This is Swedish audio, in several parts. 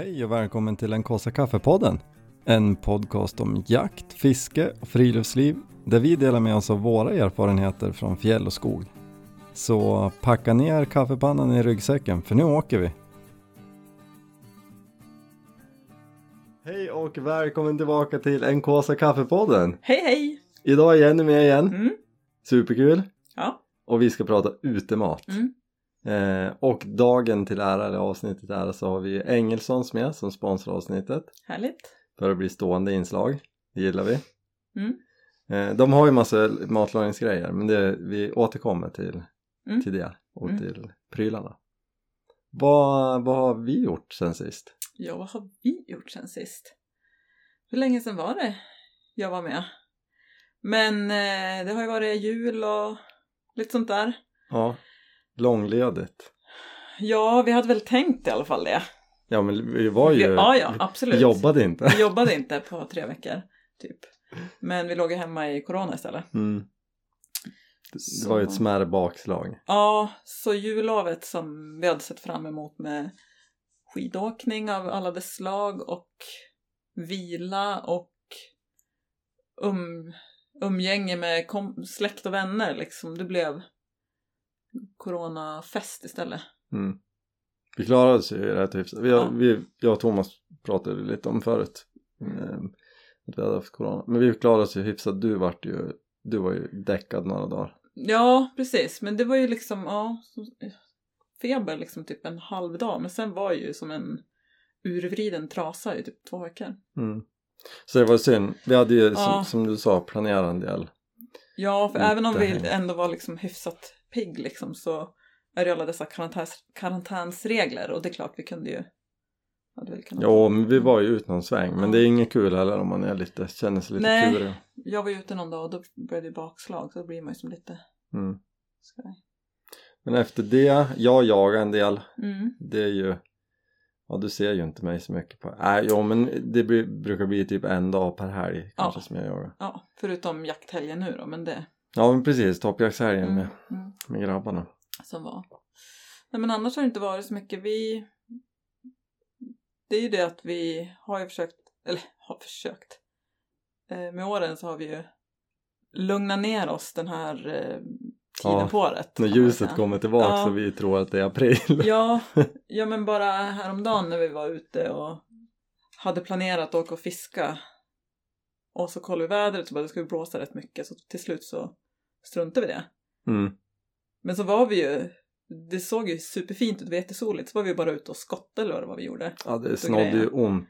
Hej och välkommen till en Kåsa Kaffepodden. En podcast om jakt, fiske och friluftsliv där vi delar med oss av våra erfarenheter från fjäll och skog. Så packa ner kaffepannan i ryggsäcken för nu åker vi. Hej och välkommen tillbaka till en Kåsa Kaffepodden. Hej hej! Idag är Jenny med igen. Mm. Superkul. Ja. Och vi ska prata utemat. Mm. Eh, och dagen till ära, eller avsnittet ära, så har vi Engelssons med som sponsrar avsnittet. Härligt. För att bli stående inslag. Det gillar vi. Mm. Eh, de har ju massa matlagningsgrejer men det, vi återkommer till, Mm. till det och Mm. till prylarna. Vad, vad har vi gjort sen sist? Ja, vad har vi gjort sen sist? Hur länge sedan var det jag var med? Men eh, det har ju varit jul och lite sånt där. Ja, långledigt. Ja, vi hade väl tänkt i alla fall det. Ja men vi var ju, ja, ja, absolut. vi jobbade inte. Vi jobbade inte på tre veckor, typ. Men vi låg ju hemma i corona istället. Mm. Det, var ju ett smärre bakslag. Ja, så jullovet som vi hade sett fram emot med skidåkning av alla dess slag och vila och um, umgänge med kom- släkt och vänner liksom. Det blev coronafest istället. Mm. Vi klarade oss ju rätt hyfsat. Vi, Ja. vi, jag och Thomas pratade lite om förut. eh, Att vi hade haft corona. Men vi klarade oss ju hyfsat. Du, vart ju, du var ju däckad några dagar. Ja, precis. Men det var ju liksom, ja, som- feber liksom typ en halv dag. Men sen var ju som en urvriden trasa i typ två veckor. Mm. Så det var synd. Vi hade ju som, Ja. som du sa planerat en del. Ja, för även om vi ändå var liksom hyfsat pigg liksom så är det alla dessa karantäns, karantänsregler och det är klart vi kunde ju Ja men vi var ju ute någon sväng. Men det är inget kul heller om man är lite, känner sig lite Nej. klurig. Jag var ju ute någon dag och då började det bakslag så då blir man ju som lite Mm. Men efter det, jag jagar en del. Mm. Det är ju Ja du ser ju inte mig så mycket på Nej jo men det blir, brukar bli typ en dag per helg kanske Ja. som jag jagar. Ja, förutom jakthelgen nu då, men det Ja men precis, toppjaktshelgen mm, med, mm, med grabbarna. som var. Nej men annars har det inte varit så mycket. Vi det är ju det att vi har ju försökt, eller har försökt. Eh, med åren så har vi ju lugnat ner oss den här eh, tiden Ja, på året. När ljuset kommer tillbaka Ja. så vi tror att det är april. Ja, ja men bara häromdagen när vi var ute och hade planerat att åka och fiska och så kollade vi vädret och bara det skulle blåsa rätt mycket så till slut så struntade vi det. Mm. Men så var vi ju, det såg ju superfint ut, det var jättesoligt, så var vi bara ute och skottade eller vad vi gjorde. Ja det snodde ju ont.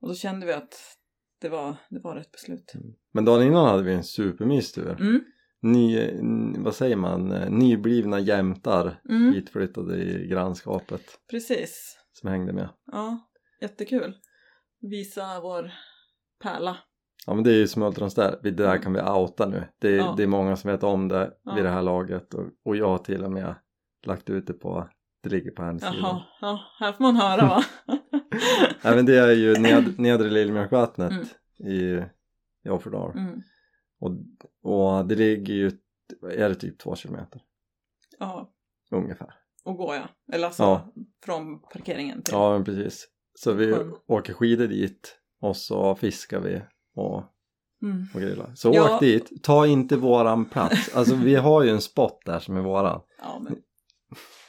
Och då kände vi att det var, det var rätt beslut. Men dagen innan hade vi en supermystur. Mm, Ny, vad säger man, Eh, nyblivna jämtar mm, hitflyttade i grannskapet precis. som hängde med. Ja, jättekul. Visa vår pärla. Ja men det är ju Smultrons där, det där Mm. kan vi outa nu. Det, är- Ja. det är många som vet om det Ja. vid det här laget och, och jag har till och med lagt ut det på, det ligger på hennes sida. Jaha, ja, här får man höra va? Även det är ju ned, nedre Lillmjölkvattnet Mm. i, i Offerdal. Mm. Och, och det ligger ju, är det typ två kilometer Ja, ungefär. och gå ja. Eller alltså Ja. från parkeringen till... Ja men precis. Så vi Sjön. åker skidor dit och så fiskar vi och, Mm. och grillar. Så Ja. åk dit, ta inte våran plats. Alltså vi har ju en spot där som är våran. Ja, men...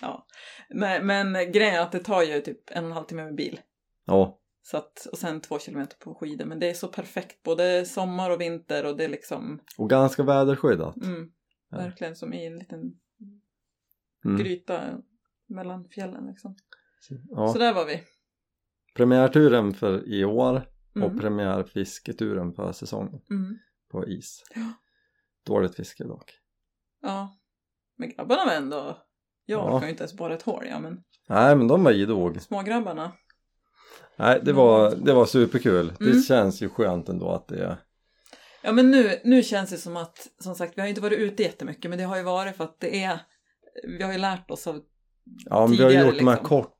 Ja. Nej, men grejen är att det tar ju typ en och en halv timme med bil. Ja, Så att, och sen två kilometer på skidor. Men det är så perfekt, både sommar och vinter och det är liksom, och ganska väderskyddat. mm, verkligen som i en liten Mm. gryta mellan fjällen liksom. Ja. Så där var vi. Premiärturen för i år och Mm. premiärfisketuren för säsongen Mm. på is. Ja. Dåligt fiske dock. Ja. Men grabbarna var ändå, jag Ja. orkar ju inte ens borra ett hål, ja men Nej men de var idog. smågrabbarna. Nej det var, det var superkul. Det Mm. känns ju skönt ändå att det är Ja men nu, nu känns det som att, som sagt, vi har inte varit ute jättemycket men det har ju varit för att det är, vi har ju lärt oss av Ja men vi har tidigare, gjort de här liksom. kort,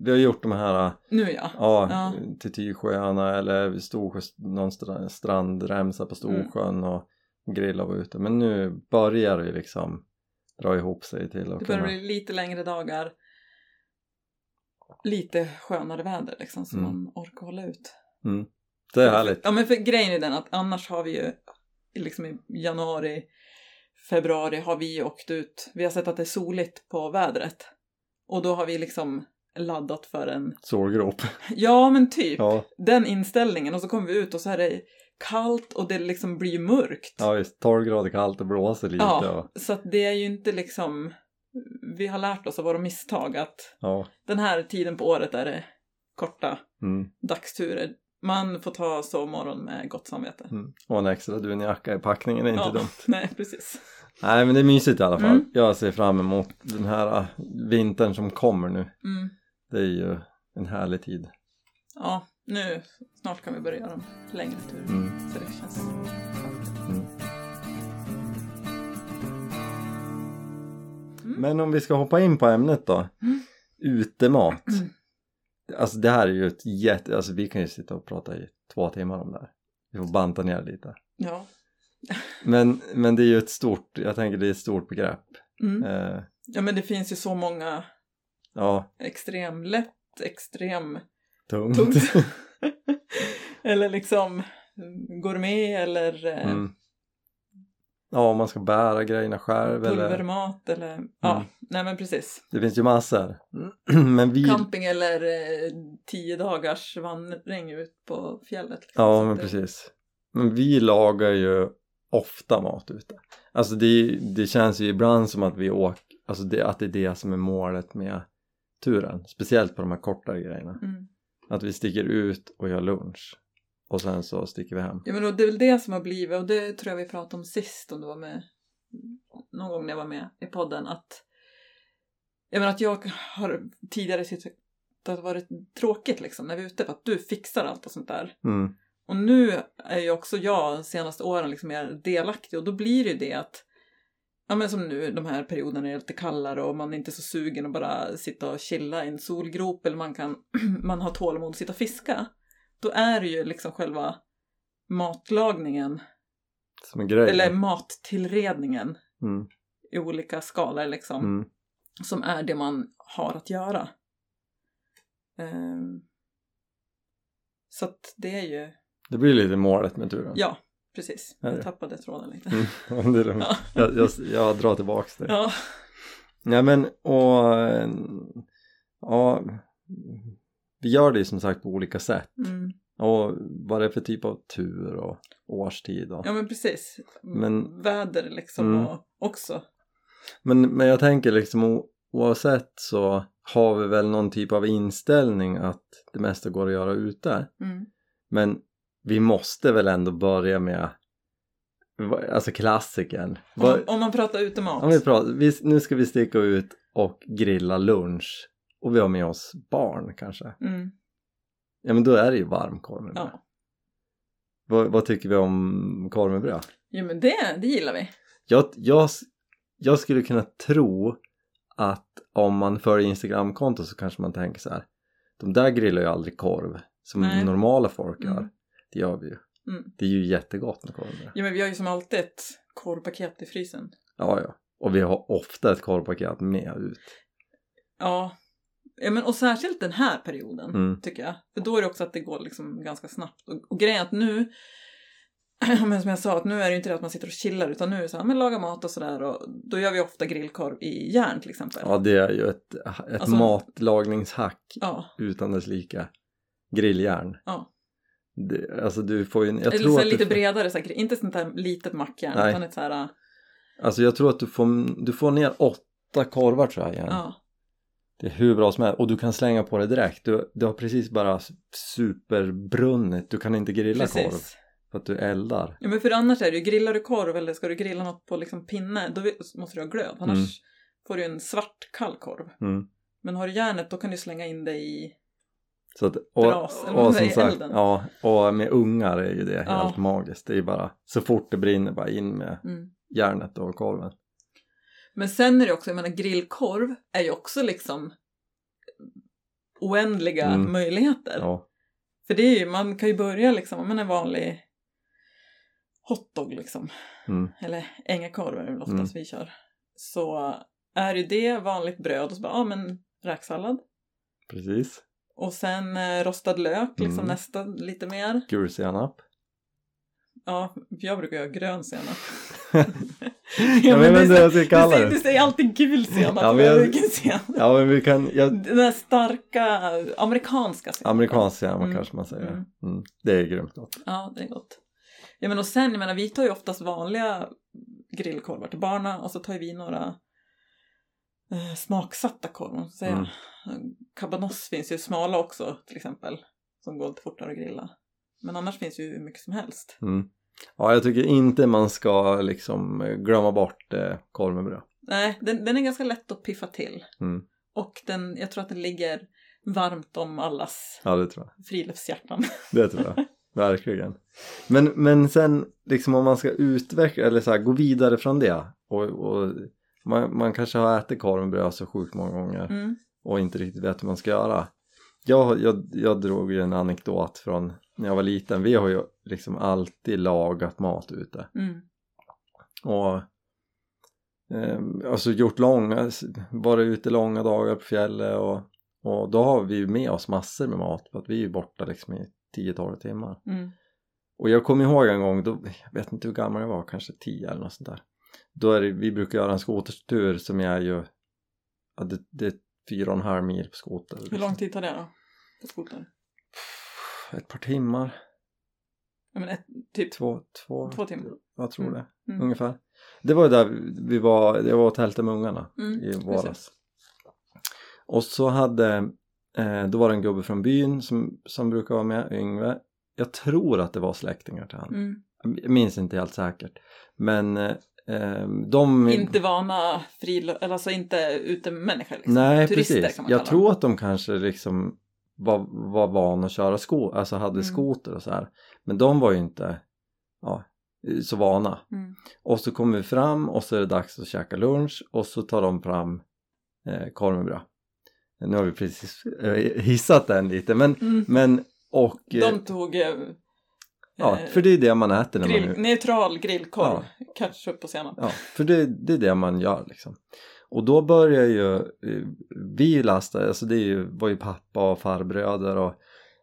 vi har gjort de här nu ja. Ja, Ja. till Tysjöarna eller Storsjö, någon stra- strandremsa på Storsjön Mm. och grilla var ute. Men nu börjar det liksom dra ihop sig till att Det kunna... börjar bli lite längre dagar. lite skönare väder liksom så Mm. man orkar hålla ut. Mm. Det är härligt. Ja men för grejen är den att annars har vi ju liksom i januari, februari har vi åkt ut. Vi har sett att det är soligt på vädret. Och då har vi liksom laddat för en, Sårgrop. ja men typ, Ja, den inställningen. Och så kommer vi ut och så är det kallt och det liksom blir mörkt. ja visst. 12 grader kallt och blåser lite. Ja, Och, så att det är ju inte liksom, vi har lärt oss av våra misstag att ja. den här tiden på året är det korta Mm. dagsturer. Man får ta sovmorgon med gott samvete. Mm. Och en extra dunjacka i packningen är inte ja, dumt. Nej, precis. Nej men det är mysigt i alla fall. Mm. Jag ser fram emot den här äh, vintern som kommer nu. Mm. Det är ju en härlig tid. Ja, nu snart kan vi börja en längre tur. Mm. Så det känns... Mm. Mm. Men om vi ska hoppa in på ämnet då. Mm. Utemat. Mm. Alltså det här är ju ett jätte, alltså vi kan ju sitta och prata i två timmar om det här. Vi får banta ner lite. Ja. Men, men det är ju ett stort, jag tänker det är ett stort begrepp. Mm. Eh, ja, men det finns ju så många ja, extrem lätt, extrem tungt. tungt. eller liksom gourmet eller eh, Mm. Ja, om man ska bära grejerna själv eller pulvermat eller ja, Mm. nej men precis. Det finns ju massor. Men vi... Camping eller eh, tio dagars vandring ut på fjället. liksom. Ja, men precis. Men vi lagar ju ofta mat ute. Alltså det, det känns ju ibland som att vi åker, alltså det, att det är det som är målet med turen. Speciellt på de här kortare grejerna. Mm. Att vi sticker ut och gör lunch. Och sen så sticker vi hem. Ja men det är väl det som har blivit, och det tror jag vi pratade om sist om du var med, någon gång när jag var med i podden, att jag menar att jag har tidigare tyckt att det har varit tråkigt liksom när vi är ute för att du fixar allt och sånt där. Mm. Och nu är ju också jag de senaste åren liksom mer delaktig och då blir det ju det att Ja men som nu de här perioderna är lite kallare och man är inte så sugen att bara sitta och chilla i en solgrop eller man kan man har tålamod att sitta och fiska. Då är det ju liksom själva matlagningen Som en grej. eller mattillredningen Mm. i olika skalor liksom Mm. som är det man har att göra. Ehm, så att det är ju, Det blir lite målet med turen. ja precis. Jag tappade tråden lite. Mm. det är lugnt. Ja. jag, jag, jag drar tillbaks det. Ja. Ja men och ja vi gör det ju som sagt på olika sätt Mm. och vad det är för typ av tur och årstid och Ja men precis. Men- Väder liksom Mm. och också. men, men jag tänker liksom o- oavsett så har vi väl någon typ av inställning att det mesta går att göra ute Mm. men vi måste väl ändå börja med alltså klassikern Om, om man pratar utemat. Om vi pratar, vi, nu ska vi sticka ut och grilla lunch och vi har med oss barn kanske. Mm. Ja men då är det ju varmkorv med. Ja. Vad, vad tycker vi om korv med bröd? Jo men det, det gillar vi. Jag, jag, jag skulle kunna tro att om man följer Instagramkonto så kanske man tänker så här. De där grillar ju aldrig korv som Nej. normala folk gör. Mm. Det gör vi ju. Mm. Det är ju jättegott med korv med. Jo men vi har ju som alltid ett korvpaket i frysen. Ja ja. Och vi har ofta ett korvpaket med ut. Ja. ja men, och särskilt den här perioden Mm. tycker jag. För då är det också att det går liksom ganska snabbt. Och, och grejen är att nu, men som jag sa, att nu är det inte det att man sitter och chillar utan nu är det så här, men laga mat och sådär och då gör vi ofta grillkorv i järn till exempel. Ja det är ju ett, ett Alltså- matlagningshack Ja, utan dess like. Grilljärn. ja. Det, alltså du får ju, en- jag Eller tror så här lite får, bredare, här, inte sånt där litet mackjärn Nej. utan ett så här, alltså jag tror att du får, du får ner åtta korvar tror jag igen. ja. Det är hur bra som helst och du kan slänga på det direkt. Du, du har precis bara superbrunnit. Du kan inte grilla korv Precis. för att du eldar. Ja men för annars är det ju, grillar du korv eller ska du grilla något på liksom pinne, då måste du ha glöd. Annars Mm. får du en svart kall korv. Mm. Men har du järnet då kan du slänga in det i... Så att, och, Bras, och, som sagt, elden. ja, och med ungar är ju det Ja. helt magiskt. Det är bara så fort det brinner bara in med Mm. järnet och korven. Men sen är det också, jag menar grillkorv är ju också liksom oändliga Mm. möjligheter. Ja. För det är ju, man kan ju börja liksom, om man är vanlig hotdog liksom, Mm. eller ängakorv är det väl oftast Mm. vi kör. Så är ju det vanligt bröd och så bara, ja men räksallad. precis. Och sen eh, rostad lök, liksom Mm. nästa lite mer. Gul senap. Ja, jag brukar göra grön senap. Ja, men du, det jag ska kalla säger, det. du säger alltid gul senap. Ja, men jag- Vilken senap? Ja men vi kan, jag, Den där starka amerikanska senapen. amerikansk senap Mm. kanske man säger. Mm. Mm. Det är grymt gott. Ja, det är gott. Ja, men och sen, jag menar, vi tar ju oftast vanliga grillkorvar till barnen och så tar ju vi några eh, smaksatta korvar. Säga. Mm. Cabanos finns ju smala också till exempel, som går lite fortare att grilla. Men annars finns ju hur mycket som helst. Mm. Ja jag tycker inte man ska liksom glömma bort eh, korv med bröd. Nej, den, den är ganska lätt att piffa till. Mm. Och den, jag tror att den ligger varmt om allas Ja det tror jag. friluftshjärtan. Det tror jag. Verkligen. Men, men sen liksom om man ska utveckla eller så här, gå vidare från det och, och man, man kanske har ätit korv med bröd så sjukt många gånger Mm. Och inte riktigt vet hur man ska göra. Jag, jag, jag drog ju en anekdot från när jag var liten. Vi har ju liksom alltid lagat mat ute. Mm. Och eh, alltså gjort långa, varit ute långa dagar på fjället och, och då har vi ju med oss massor med mat för att vi är ju borta liksom i 10-12 timmar. Mm. Och jag kommer ihåg en gång, då, jag vet inte hur gammal jag var, kanske 10 eller något sånt där. Då är det, vi brukar göra en skotertur som är ju, ja, det, det är fyra och en halv mil på skoter. Hur lång tid tar det då? På skotern? Ett par timmar, Ja, men ett, typ två, två, två timmar. jag tror Mm. det, Mm. ungefär. Det var ju där vi var, jag var och tältade med ungarna. Mm, i precis. våras. Och så hade, eh, då var det en gubbe från byn som, som brukar vara med, Yngve. Jag tror att det var släktingar till han. Mm. Jag minns inte helt säkert. Men eh, de... Inte vana frilo... alltså inte utemänniskor liksom. Nej Turister precis. kan man Jag tror att de kanske liksom var, var van att köra sko, alltså hade Mm. skoter och så här. Men de var ju inte ja, så vana. Mm. Och så kommer vi fram och så är det dags att käka lunch och så tar de fram eh, korv med bröd. Nu har vi precis eh, hissat den lite men, Mm. men och eh, De tog eh, ja, eh, för det är det man äter när grill, man neutral grillkorv, Ja. ketchup och senap. ja, för det, det är det man gör liksom. Och då börjar ju eh, vi lasta, alltså det är ju, var ju pappa och farbröder och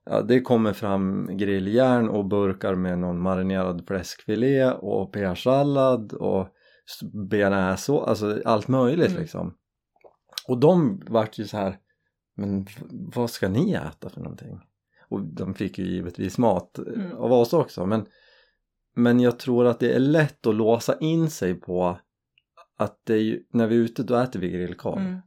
ja, det kommer fram grilljärn och burkar med någon marinerad fläskfilé och pearsallad och s- bearnaise, alltså allt möjligt Mm. liksom. Och de vart ju så här, men vad ska ni äta för någonting? Och de fick ju givetvis mat eh, Mm. av oss också men, men jag tror att det är lätt att låsa in sig på att det är ju, när vi är ute då äter vi grillkorv. Mm.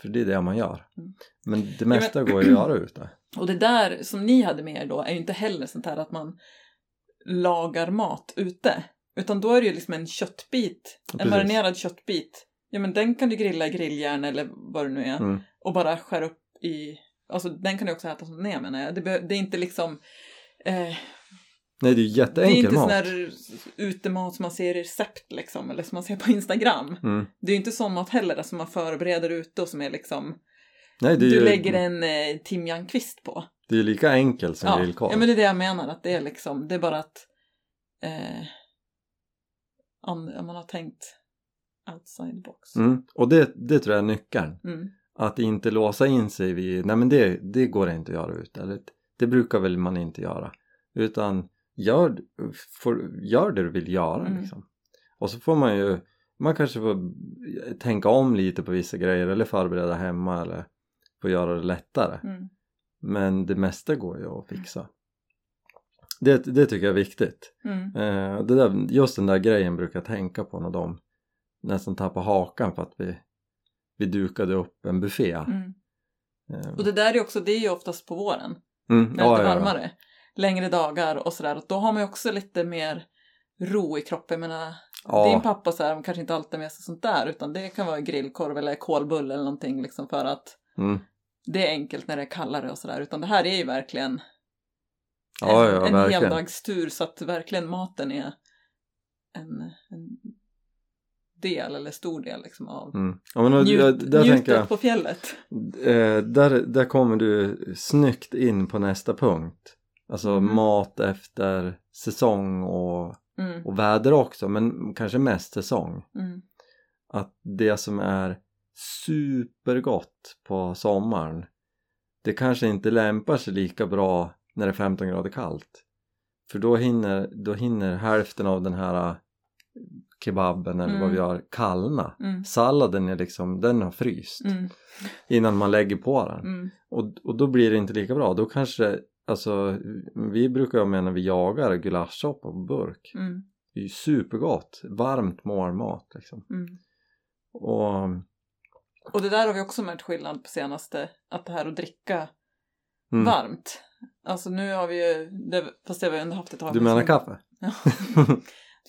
För det är det man gör. Mm. Men det mesta går ju att göra ute. Och det där som ni hade med er då är ju inte heller sånt här att man lagar mat ute. Utan då är det ju liksom en köttbit, en Precis. marinerad köttbit. Ja men den kan du grilla i grilljärn eller vad det nu är. Mm. Och bara skära upp i, alltså den kan du också äta som den är menar jag. Det, be- det är inte liksom, eh, Nej det är ju det är jätteenkel inte sån mat. där utemat som man ser i recept liksom, eller som man ser på Instagram. Mm. Det är ju inte sån mat heller som man förbereder ute och som är liksom, Nej, det är du ju, lägger en eh, timjankvist på. det är ju lika enkelt som Ja, grillkorv. ja, men det är det jag menar, att det är liksom, det är bara att eh, an, man har tänkt outside box. mm. Och det, det tror jag är nyckeln. Mm. Att inte låsa in sig vid, nej men det, det går inte att göra ute. Eller, det brukar väl man inte göra. Utan gör, får, gör det du vill göra Mm. liksom. Och så får man ju, man kanske får tänka om lite på vissa grejer eller förbereda hemma eller få göra det lättare. Mm. Men det mesta går ju att fixa. Det, det tycker jag är viktigt. Mm. Eh, det där, just den där grejen brukar jag tänka på när de nästan tappar hakan för att vi, vi dukade upp en buffé. Mm. Eh, Och det där är också, det är ju oftast på våren, mm, när det ja, är ja, ja. varmare. Längre dagar och sådär. Då har man ju också lite mer ro i kroppen. Jag menar, Ja, din pappa så här, kanske inte alltid har med sig sånt där. Utan det kan vara grillkorv eller kolbulle eller någonting liksom för att mm, det är enkelt när det är kallare och sådär. Utan det här är ju verkligen ja, en, ja en verkligen. heldagstur så att verkligen maten är en, en del eller stor del liksom av Mm. Ja, men, njut, där tänker njutet jag, på fjället. eh, där, där kommer du snyggt in på nästa punkt. Alltså Mm. mat efter säsong och, Mm, och väder också men kanske mest säsong. mm, att det som är supergott på sommaren det kanske inte lämpar sig lika bra när det är 15 grader kallt för då hinner, då hinner hälften av den här kebaben eller vad Mm. vi har kallna Mm. salladen är liksom, den har fryst Mm. innan man lägger på den Mm. och, och då blir det inte lika bra då kanske alltså vi brukar ha med när vi jagar gulaschsoppa på burk Mm. det är ju supergott, varmt målmat liksom Mm. och Och det där har vi också märkt skillnad på senaste, att det här att dricka mm. varmt. Alltså nu har vi ju, det, fast det har vi ändå haft ett tag. du menar liksom. kaffe? Ja.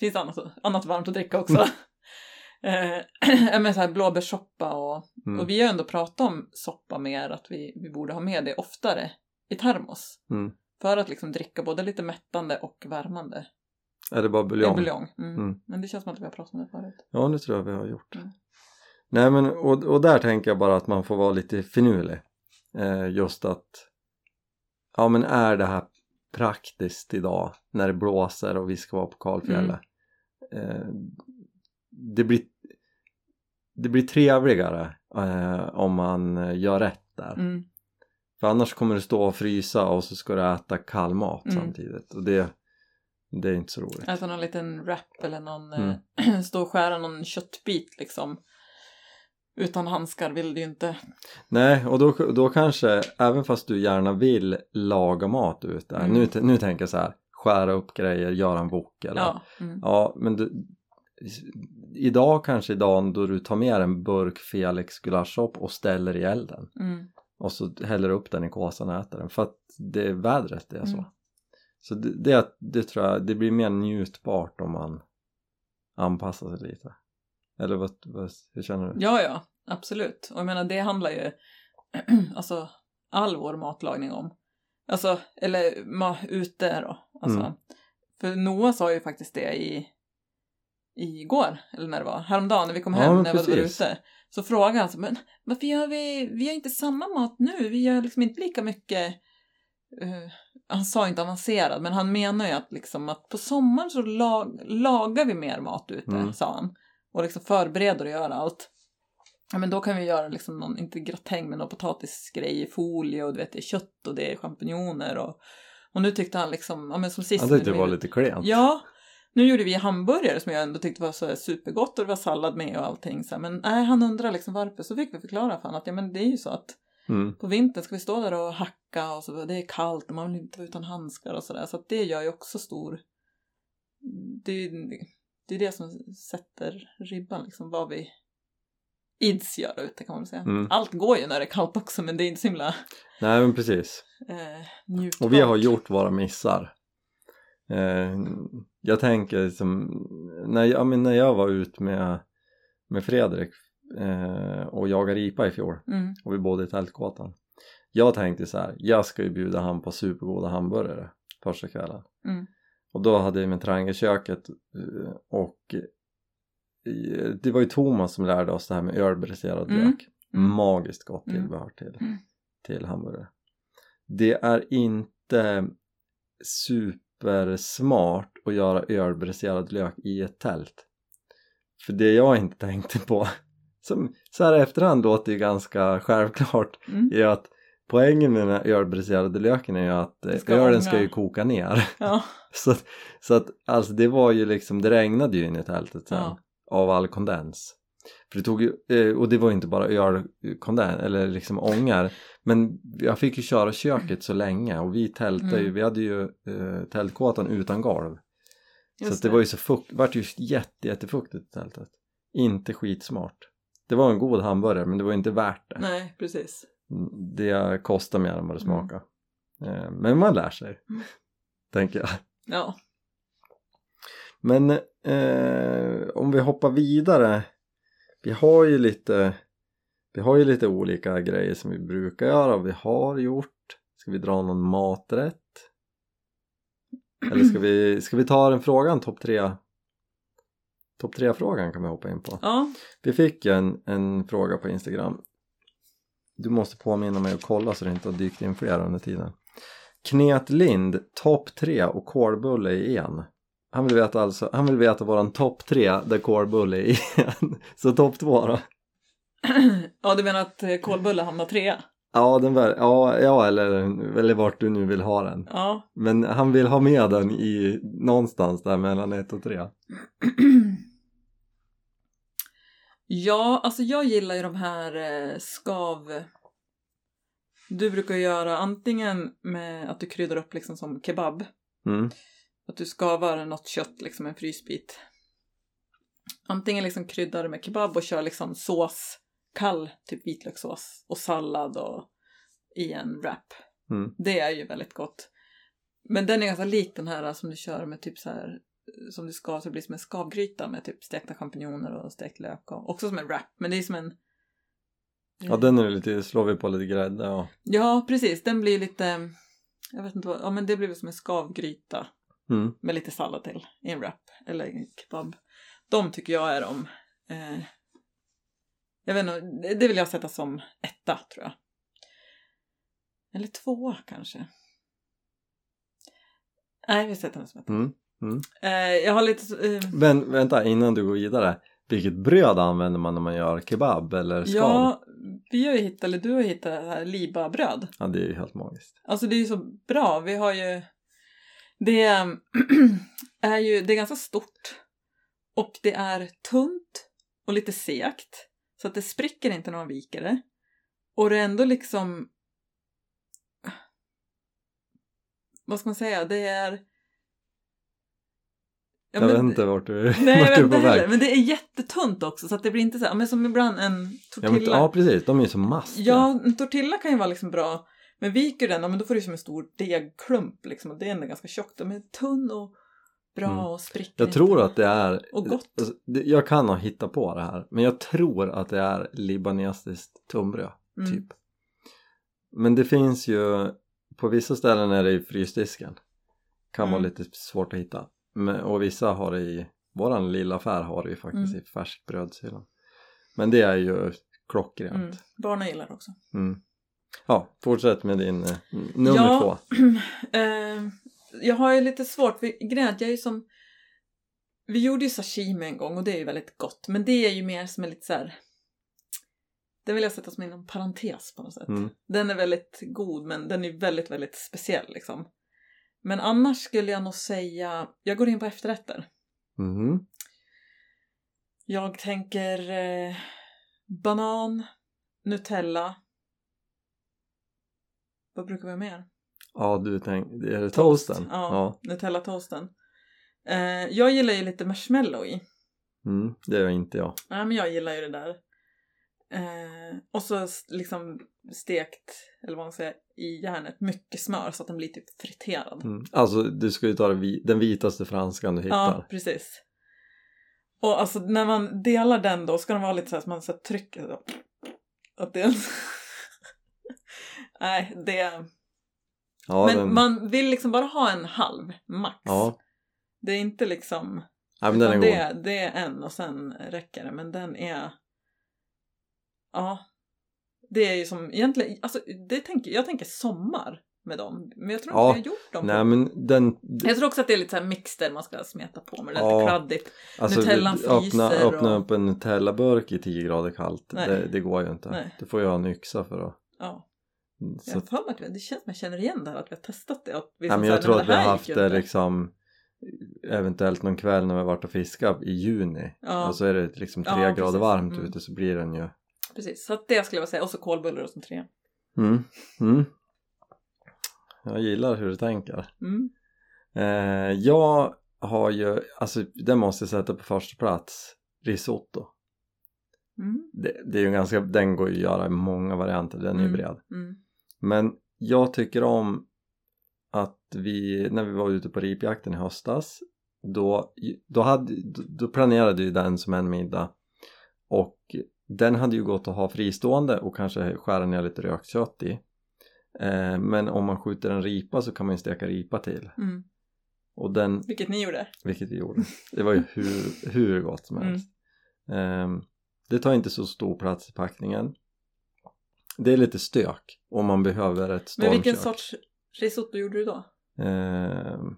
Det finns annat, annat varmt att dricka också. eh, men så här blåbärssoppa och, Mm. och vi har ändå pratat om soppa mer, att vi, vi borde ha med det oftare i termos. Mm. För att liksom dricka både lite mättande och värmande. Är det bara Buljong. buljong? buljong. Mm. Mm. Men det känns som att vi har pratat om det förut. Ja, det tror jag vi har gjort. Mm. Nej men och, och där tänker jag bara att man får vara lite finurlig. Eh, just att ja men är det här praktiskt idag när det blåser och vi ska vara på kalfjället. Mm. Eh, det, blir, det blir trevligare eh, om man gör rätt där. Mm. För annars kommer du stå och frysa och så ska du äta kall mat Mm. samtidigt och det, det är inte så roligt. Äta någon liten wrap eller någon, Mm. eh, stå och skära någon köttbit liksom. Utan handskar vill du ju inte. Nej, och då, då kanske, även fast du gärna vill laga mat ut där, Mm. nu, nu tänker jag så här, skära upp grejer, göra en wok eller Ja. Mm. ja men du, idag kanske idag då du tar med en burk Felix gulaschsoppa och ställer i elden Mm. och så häller upp den i kåsan och äter den för att det vädret det är så Mm. så det, det, det tror jag, det blir mer njutbart om man anpassar sig lite eller vad, vad, hur känner du? Ja, ja, absolut. Och jag menar, det handlar ju alltså all vår matlagning om. Alltså, eller ma, ute då. Alltså, Mm. För Noah sa ju faktiskt det i igår, eller när det var, häromdagen när vi kom Ja, hem men när vi var ute. Så frågade han så, men varför gör vi, vi gör inte samma mat nu, vi gör liksom inte lika mycket eh, han sa inte avancerad, men han menar ju att, liksom, att på sommaren så lag, lagar vi mer mat ute, Mm. sa han. Och liksom förbereder och gör allt. Ja men då kan vi göra liksom någon, inte gratäng men någon potatisgrej i folie och du vet det är kött och det är champinjoner och, och nu tyckte han liksom, ja men som sist. När tyckte det var lite klent Ja, nu gjorde vi hamburgare som jag ändå tyckte var så supergott och det var sallad med och allting så här, men nej han undrar liksom varför så fick vi förklara för honom att ja men det är ju så att mm. på vintern ska vi stå där och hacka och så det är kallt och man vill inte vara utan handskar och sådär så att det gör ju också stor det är det, är det som sätter ribban liksom vad vi ids göra ute kan man säga. Mm. Allt går ju när det är kallt också men det är inte så himla Nej men precis eh. Och vi har gjort våra missar. Eh, jag tänker liksom, när jag, men när jag var ut med, med Fredrik eh, och jagade ripa i fjol Mm, och vi bodde i tältkåtan. Jag tänkte så här, jag ska ju bjuda han på supergoda hamburgare första kvällen. mm, Och då hade jag med triangelköket eh, och eh, det var ju Thomas som lärde oss det här med ölbriserad Mm. lök. mm. Magiskt gott Mm. tillbehör till, Mm. till hamburgare. Det är inte supersmart att göra ölbriserad lök i ett tält. För det jag inte tänkte på, som så här i efterhand låter ju ganska självklart, Mm. är att poängen med den här ölbriserade löken är ju att ska ölen ska ju koka ner. Ja, Så, så att alltså det var ju liksom, det regnade ju in i tältet sen Ja. Av all kondens. För det tog ju, eh, och det var ju inte bara ölkondens eller liksom ångar men jag fick ju köra köket så länge och vi tältade ju, Mm. vi hade ju eh, tältkåtan utan golv. så just att det var ju så fukt, vart ju jätte, jättefuktigt i tältet. Inte skitsmart. Det var en god hamburgare men det var inte värt det. Nej, precis. Det kostar mer än vad det Mm. smakar. Eh, men man lär sig, Mm. tänker jag. Ja. Men eh, om vi hoppar vidare. Vi har ju lite Vi har ju lite olika grejer som vi brukar göra. Och vi har gjort Ska vi dra någon maträtt? Eller ska vi, ska vi ta den frågan, topp tre? Topp tre frågan kan vi hoppa in på. Ja, Vi fick en, en fråga på Instagram. Du måste påminna mig att kolla så det inte har dykt in fler under tiden. Knet Lind, topp tre och kålbulle i en han vill veta alltså, han vill veta våran topp tre där kålbulle är i en Så topp två då? ja du menar att eh, kålbulle hamnar trea? Ja, den var, ja, ja eller, eller vart du nu vill ha den. Ja. Men han vill ha med den i någonstans där mellan 1 och 3. Ja, alltså jag gillar ju de här eh, skav... Du brukar göra antingen med att du kryddar upp liksom som kebab. Mm. Att du skavar något kött, liksom en frysbit. Antingen liksom kryddar med kebab och kör liksom sås, kall typ vitlökssås och sallad och i en wrap. Mm. Det är ju väldigt gott. Men den är ganska lik den här som du kör med typ så här som du skav så det blir som en skavgryta med typ stekta champinjoner och stekt lök och också som en wrap. Men det är som en... Ja, den är lite, slår vi på lite grädde och... Ja, precis. Den blir lite... Jag vet inte vad... Ja, men det blir som en skavgryta Mm. med lite sallad till i en wrap eller kebab. De tycker jag är de. Eh, jag vet inte, det- vill jag sätta som etta tror jag. Eller tvåa kanske. Nej, vi sätter den som etta. Mm. Eh, jag har lite... Eh, Men vänta, innan du går vidare. Vilket bröd använder man när man gör kebab eller skal? ja, vi har ju hittat, eller du har hittat det här libabröd. ja, det är ju helt magiskt. Alltså det är ju så bra. Vi har ju... Det är ju det är ganska stort. Och det är tunt och lite segt. Så att det spricker inte när man viker det. Och det är ändå liksom... Vad ska man säga? Det är... Ja, jag vet men- inte vart du, Nej, jag vart vet du är inte på heller. väg. Men det är jättetunt också så att det blir inte så här, men som ibland en Ja, tortilla. men, ja, precis. De är ju så mastiga. Ja, en tortilla kan ju vara liksom bra. Men viker den, ja, men då får du som en stor degklump liksom. Och det är ändå ganska tjockt. Den är tunn och bra Mm. och spricker Jag inte. tror att det är... Och gott. Alltså, Jag kan ha hittat på det här. Men jag tror att det är libanesiskt tunnbröd. Mm. Typ. Men det finns ju... På vissa ställen är det i frysdisken. Kan vara Mm. lite svårt att hitta. Men, och vissa har det i... Våran lilla affär har det ju faktiskt Mm. i färskbrödshyllan. Men det är ju klockrent. Mm. Barnen gillar det också. Mm. Ja, fortsätt med din eh, nummer Ja. två. Eh, jag har ju lite svårt, för grejen jag är ju som... Vi gjorde ju sashimi en gång och det är ju väldigt gott. Men det är ju mer som en lite så här... Den vill jag sätta som inom parentes på något sätt. Mm. Den är väldigt god men den är väldigt, väldigt speciell liksom. Men annars skulle jag nog säga, jag går in på efterrätter. Mhm. Jag tänker eh, banan, Nutella. Vad brukar vi ha mer? Ja, du tänker... Är det toasten? Ja, Nutella-toasten. Eh, jag gillar ju lite marshmallow i. Mm, det gör inte jag. Nej, men jag gillar ju det där. Eh, och så liksom stekt, eller vad man säger, i järnet mycket smör så att den blir typ friterad. Mm. Alltså du ska ju ta vi- den vitaste franskan du Ja, hittar. precis. Och alltså när man delar den då ska den vara lite så här som man så här trycker så. Att det... Nej, det... Ja, men den, man vill liksom bara ha en halv, max. ja. Det är inte liksom... ja men den är utan god. det, det är en och sen räcker det. Men den är... Ja. Det är ju som egentligen... Alltså, det tänker, jag tänker sommar med dem. Men jag tror inte Ja. vi har gjort dem. Nej på- men den... Jag tror också att det är lite så här mixter man ska smeta på med det. Ja. Lite kladdigt. Alltså, Nutellan öppna, fryser öppna och- upp en Nutella-burk i 10 grader kallt. Nej. Det, det går ju inte. Nej. Du får ju ha en yxa för att... Ja. Så, Jag att det känns som jag känner igen det här att vi har testat det. Att vi nej, som men jag här, tror "Nej, att vi har haft det inte." liksom eventuellt någon kväll när vi har varit och fiskat i juni Ja. och så är det liksom Ja, tre grader precis. varmt Mm. ute så blir den ju Precis, så att det skulle jag säga. Och så kolbullar och som tre. mm. Mm. jag gillar hur du tänker Mm. eh, jag har ju alltså den måste jag sätta på första plats risotto Mm. det, det är ju ganska, den går ju att göra i många varianter, den är ju Mm. bred Mm. Men jag tycker om att vi, när vi var ute på ripjakten i höstas då, då, hade, då planerade ju den som en middag och den hade ju gått att ha fristående och kanske skära ner lite rökt i eh, men om man skjuter en ripa så kan man ju steka ripa till Mm. och den, Vilket ni gjorde. vilket vi gjorde det var ju hur, hur gott som Mm. helst Ehm, det tar inte så stor plats i packningen det är lite stök om man behöver ett Men vilken stormkök sorts risotto gjorde du då? Ehm,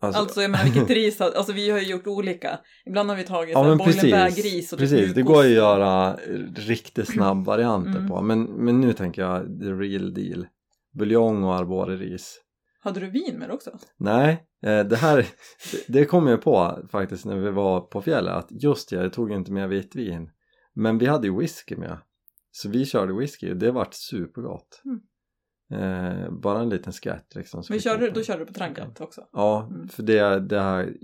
Alltså, Alltså jag menar vilket ris, alltså vi har ju gjort olika. Ibland har vi tagit ja ja, men boilenberg-ris och typ precis. Det går ju att göra riktigt snabb varianter Mm. på. Men, men nu tänker jag the real deal. Buljong och arboriris. Hade du vin med också? Nej, eh, det här det- kom jag på faktiskt när vi var på fjället att just det, jag tog inte med vitt vin. Men vi hade ju whisky med. Så vi körde whisky och det vart supergott. Mm. Eh, bara en liten skvätt liksom. Men körde, då körde du på trankat också? Ja, Mm. för det, det här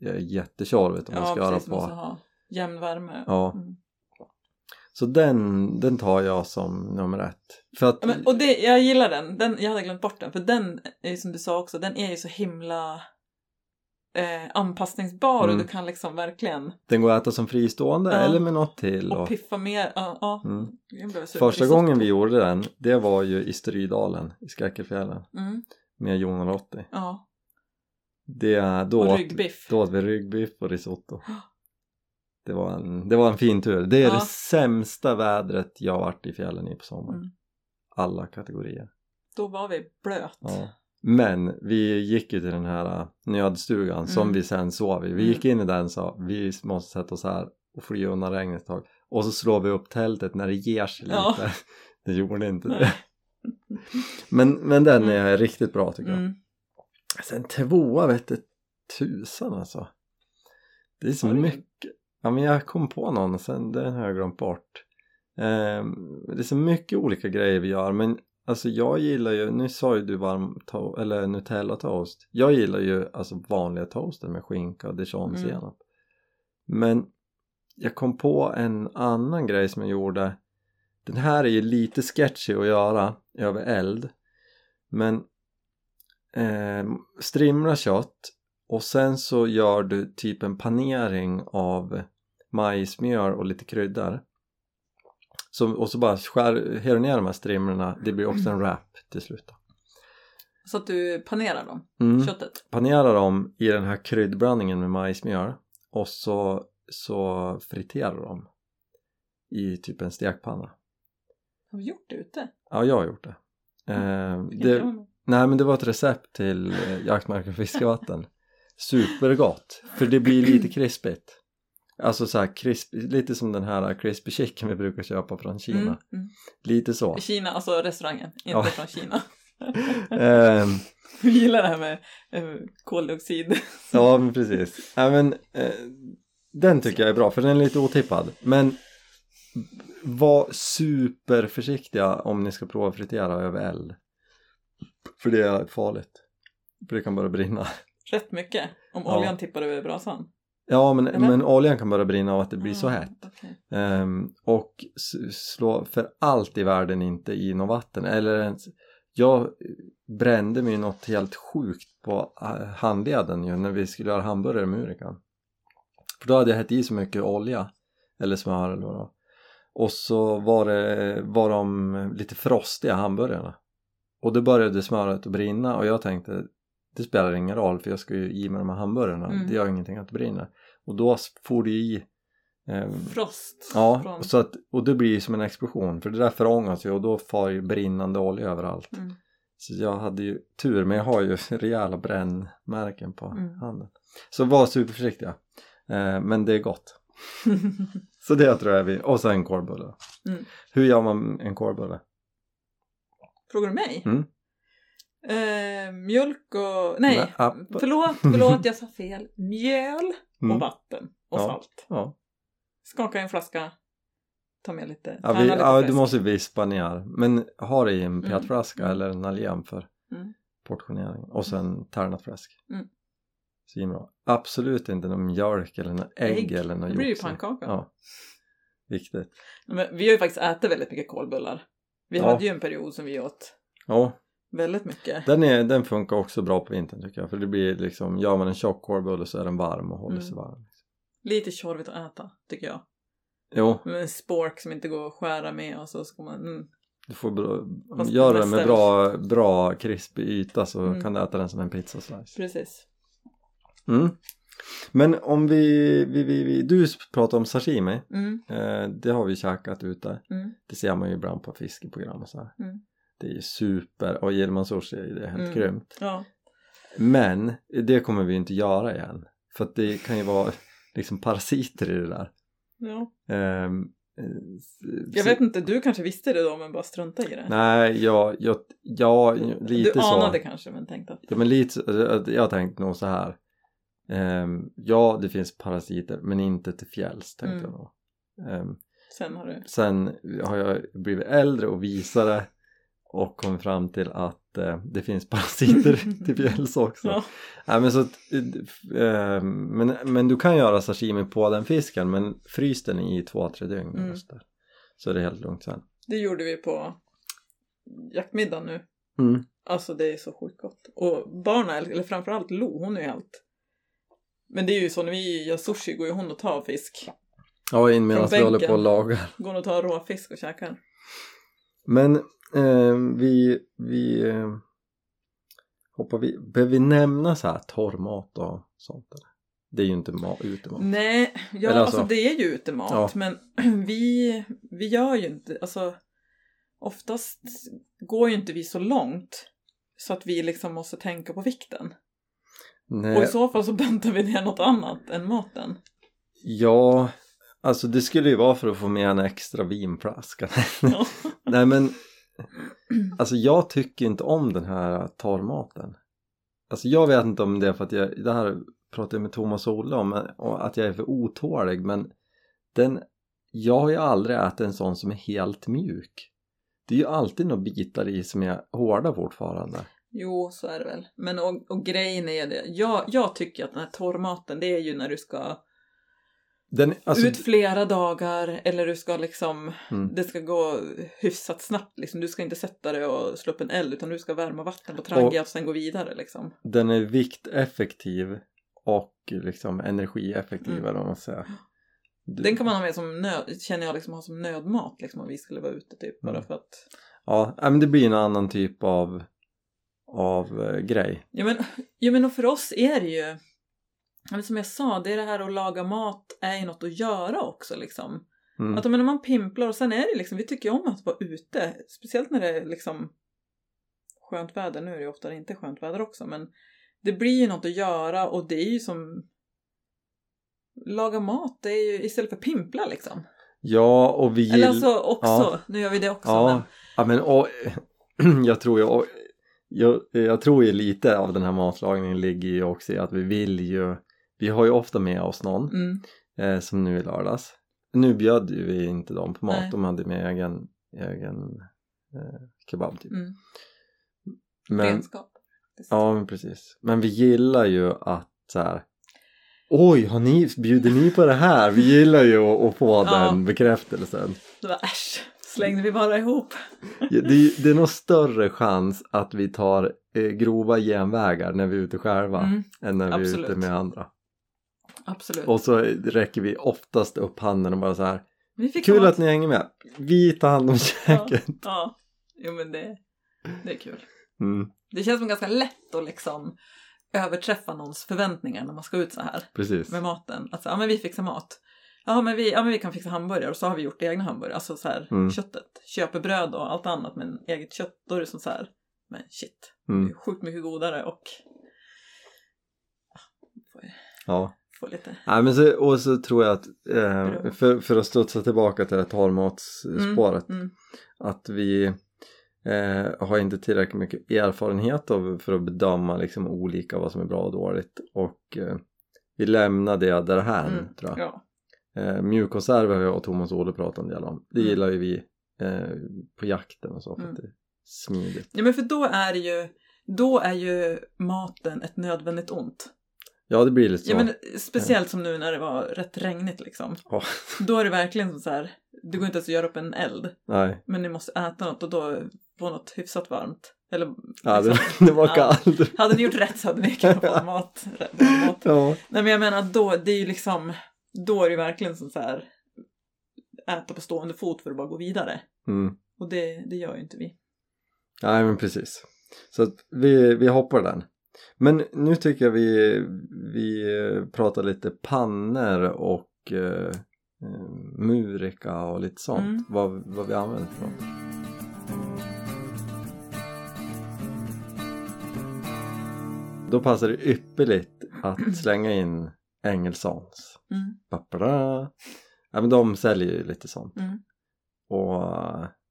är jättetjorvigt om man Ja, ska göra. Man på. ha jämn värme. Ja. Mm. Så den, den tar jag som nummer ett. För att, Ja, Men, och det, jag gillar den. den. Jag hade glömt bort den. För den är ju som du sa också, den är ju så himla eh, anpassningsbar Mm. och du kan liksom verkligen den går att äta som fristående Ja. eller med något till. och Och, piffa mer. Ja, ja. mm. Första gången vi gjorde den, det var ju i Strydalen i Skräckelfjällen Mm, med Jon och Lottie. ja. Det, då, Och åt, ryggbiff. då åt vi ryggbiff och risotto. Det var, en, det var en fin tur. Det är Ja. det sämsta vädret jag har varit i fjällen i på sommaren. Mm. Alla kategorier. Då var vi blöt. Ja. Men vi gick ju till den här äh, nödstugan som Mm. vi sen sov i. Vi Mm. gick in i den och sa vi måste sätta oss här och fly undan regnet ett tag. Och så slår vi upp tältet när det ger sig lite. Ja. Det gjorde inte Nej. det. Men, men den Mm. är riktigt bra tycker jag. Mm. Sen tvåa vette tusan alltså. Det är så du? mycket. Ja men jag kom på någon och sen den har jag glömt bort. Ehm, det är så mycket olika grejer vi gör men alltså jag gillar ju, nu sa ju du varm to- eller Nutella toast. Jag gillar ju alltså vanliga toaster med skinka och dijonsenap. Mm. Men jag kom på en annan grej som jag gjorde. Den här är ju lite sketchy att göra över eld. Men eh, strimla kött och sen så gör du typ en panering av majsmjöl och lite kryddor. Så, och så bara skär, här ner de här strimlorna, det blir också en wrap till slut. då. Så att du panerar dem, Mm. köttet. Panera dem i den här kryddblandningen med majsmjöl och så, så friterar dem i typ en stekpanna. Har vi gjort det ute? Ja, jag har gjort det. Eh, Fick inte det nej, men det var ett recept till eh, jaktmark och fiskevatten. Supergott, för det blir lite krispigt. Alltså så här krisp, lite som den här crispy chicken vi brukar köpa från Kina. Mm, mm. Lite så. Kina, alltså restaurangen, inte Ja. från Kina. Ehm, Vi gillar det här med eh, koldioxid. ja, men precis. Ja, men, eh, den tycker jag är bra, för den är lite otippad. Men var superförsiktiga om ni ska prova fritera över eld. För det är farligt. För det kan börja brinna. Rätt mycket. Om Ja. oljan tippar över brasan. Ja, men, Eller? men oljan kan börja brinna av att det blir så Ah, hett. okej. Ehm, och slå för allt i världen inte i något vatten. Eller ens, jag brände mig något helt sjukt på eh, handleden ju när vi skulle göra hamburgare med Urikan. För då hade jag hett i så mycket olja, eller smör eller vad. Och så var, det, var de lite frostiga hamburgarna. Och då började smöret att brinna och jag tänkte det spelar ingen roll för jag ska ju i med de här hamburgarna. Mm. Det gör ingenting att det brinner. Och då får det i eh, Frost. Ja, från- så att, och det blir ju som en explosion för det där förångas ju och då far ju brinnande olja överallt. Mm. Så jag hade ju tur men jag har ju rejäla brännmärken på Mm. handen. Så var superförsiktiga. Eh, men det är gott. Så det tror jag vi, och sen en korvbulle. Mm. Hur gör man en korvbulle? Frågar du mig? Mm. Eh, mjölk och... Nej, Nej, app. förlåt, förlåt, jag sa fel. Mjöl Mm. och vatten och Ja. salt. Ja, Skaka en flaska. Ta med lite. ja, vi, lite ja du måste vispa ner. Men ha det i en Mm. petflaska Mm. eller en allium för Mm. portionering. Och sen tärnat fläsk. Mm. Svinbra. Absolut inte någon mjölk eller någon ägg, Ägg. eller någon Det blir ju pannkaka. Ja. Viktigt. Men vi har ju faktiskt ätit väldigt mycket kolbullar. Vi Ja. hade ju en period som vi åt Ja, väldigt mycket. den, är, den funkar också bra på vintern tycker jag. För det blir liksom, gör man en tjock korvbulle så är den varm och håller Mm. sig varm. Lite tjorvigt att äta, tycker jag. Jo, Med en spork som inte går att skära med och så ska man... Mm. du får bra, Fast gör det den med bra, bra krispig yta så Mm. kan du äta den som en pizzaslice. Precis. Mm. Men om vi, vi, vi, vi, du pratar om sashimi. Mm. Eh, det har vi käkat ute. Mm. Det ser man ju ibland på fiskeprogram och så här. Mm. Det är super, och sushi är det helt Mm. grymt. Ja. Men det kommer vi inte göra igen. För att det kan ju vara liksom parasiter i det där. Ja. Eh, Jag så- vet inte, du kanske visste det då men bara strunta i det. Nej, jag, jag, ja, lite du så. anade kanske men tänkte att... Ja men lite, så- jag, jag tänkte nog så här. Ehm, ja, det finns parasiter men inte till fjälls tänkte Mm. jag nog. Ehm, Sen har du... sen har jag blivit äldre och visare och kommit fram till att eh, det finns parasiter till fjälls också. Ja. Nej, men, så att, eh, men, men du kan göra sashimi på den fisken men frys den i två, tre dygn. Mm. Så, så är det helt lugnt sen. Det gjorde vi på jaktmiddagen nu. Mm. Alltså det är så sjukt gott. Och barnen, eller framförallt Lo, hon är helt... Men det är ju så när vi gör sushi går ju hon och tar fisk. Ja, in medan vi håller på och lagar. Går och tar råfisk och käkar. Men eh, vi, vi eh, hoppar vi, behöver vi nämna så här torrmat och sånt eller? Det är ju inte ma- utemat. Nej, ja Eller alltså, alltså- det är ju utemat. Ja. Men vi, vi gör ju inte, alltså oftast går ju inte vi så långt. Så att vi liksom måste tänka på vikten. Och i Nej, så fall så bantar vi ner något annat än maten. ja, alltså det skulle ju vara för att få med en extra vinflaska. Ja. Nej men, alltså jag tycker inte om den här torrmaten. Alltså jag vet inte om det är för att jag, det här pratade jag med Thomas och Olle om, och att jag är för otålig men den, jag har ju aldrig ätit en sån som är helt mjuk. Det är ju alltid några bitar i som är hårda fortfarande. Jo, så är det väl. Men och, och grejen är det, jag, jag tycker att den här torrmaten det är ju när du ska den, alltså, ut flera dagar eller du ska liksom, mm, det ska gå hyfsat snabbt liksom. Du ska inte sätta dig och slå upp en eld utan du ska värma vatten på trangia och sen gå vidare liksom. den är vikteffektiv och liksom energieffektiv Mm. eller man säger. Du- Den kan man ha med som nöd, känner jag liksom ha som nödmat liksom om vi skulle vara ute typ. Bara Mm. för att, Ja, men det blir en annan typ av, av eh, grej. ja men, ja men och för oss är det ju, eller som jag sa, det är det här att laga mat är ju något att göra också liksom. Mm. Att men man pimplar och sen är det liksom, vi tycker ju om att vara ute. Speciellt när det är liksom skönt väder. Nu är det ju ofta inte skönt väder också men det blir ju något att göra och det är ju som laga mat, det är ju istället för pimpla liksom. Ja, och vi Eller gill- alltså också, Ja. nu gör vi det också. Ja, Men, ja men och, jag tror och, jag, jag tror ju lite av den här matlagningen ligger ju också i att vi vill ju vi har ju ofta med oss någon mm, eh, som nu i lördags nu bjöd ju vi inte dem på mat, Nej. de hade med egen, egen eh, kebab typ mm, men, renskap. Ja men precis, men vi gillar ju att så här Oj, har ni, bjuder ni på det här? Vi gillar ju att, att få Ja. den bekräftelsen Det var äsch, slängde vi bara ihop. Det, är- det är nog större chans att vi tar eh, grova genvägar när vi är ute själva Mm, än när vi är ute absolut. med andra. Absolut. Och så räcker vi oftast upp handen och bara så här Kul att ni hänger med! Vi tar hand om Ja, käket! ja. Jo men det, det är kul. Mm, Det känns som ganska lätt att liksom överträffa någons förväntningar när man ska ut så här precis. med maten. Alltså, ja men vi fixar mat. Ja men vi, ja, men vi kan fixa hamburgare och så har vi gjort egna hamburgare. Alltså så här Mm. köttet. Köper bröd och allt annat men eget kött. Då är det som så här, men shit. Det Mm, är sjukt mycket godare och ja. Får lite. Nej, men så, och så tror jag att eh, för, för att studsa tillbaka till det här torrmatsspåret Mm, att vi eh, har inte tillräckligt mycket erfarenhet av för att bedöma liksom olika vad som är bra och dåligt och eh, vi lämnar det därhän mm, tror jag. ja. Eh, mjukkonserver har jag och Thomas Olle pratat en del om. Det Mm. gillar ju vi eh, på jakten och så för Mm. att det är smidigt. ja men för då är ju, då är ju maten ett nödvändigt ont. Ja det blir lite så. Ja men speciellt som nu när det var rätt regnigt liksom. Ja, Då är det verkligen så här, det går inte ens att göra upp en eld. nej, Men ni måste äta något och då få något hyfsat varmt. Eller, ja, det, liksom, det var ja. kallt. Hade ni gjort rätt så hade ni kunnat få mat. mat. Ja. Nej men jag menar då, det är ju liksom, då är det verkligen som så här, äta på stående fot för att bara gå vidare. Mm. Och det, det gör ju inte vi. Nej men precis. Så vi, vi hoppar den. Men nu tycker jag vi, vi eh, pratar lite pannor och eh, eh, murika och lite sånt. Mm. Vad, vad vi använder för något. då passar det ypperligt att slänga in Engelsons. Mm. Ja men de säljer ju lite sånt. Mm. Och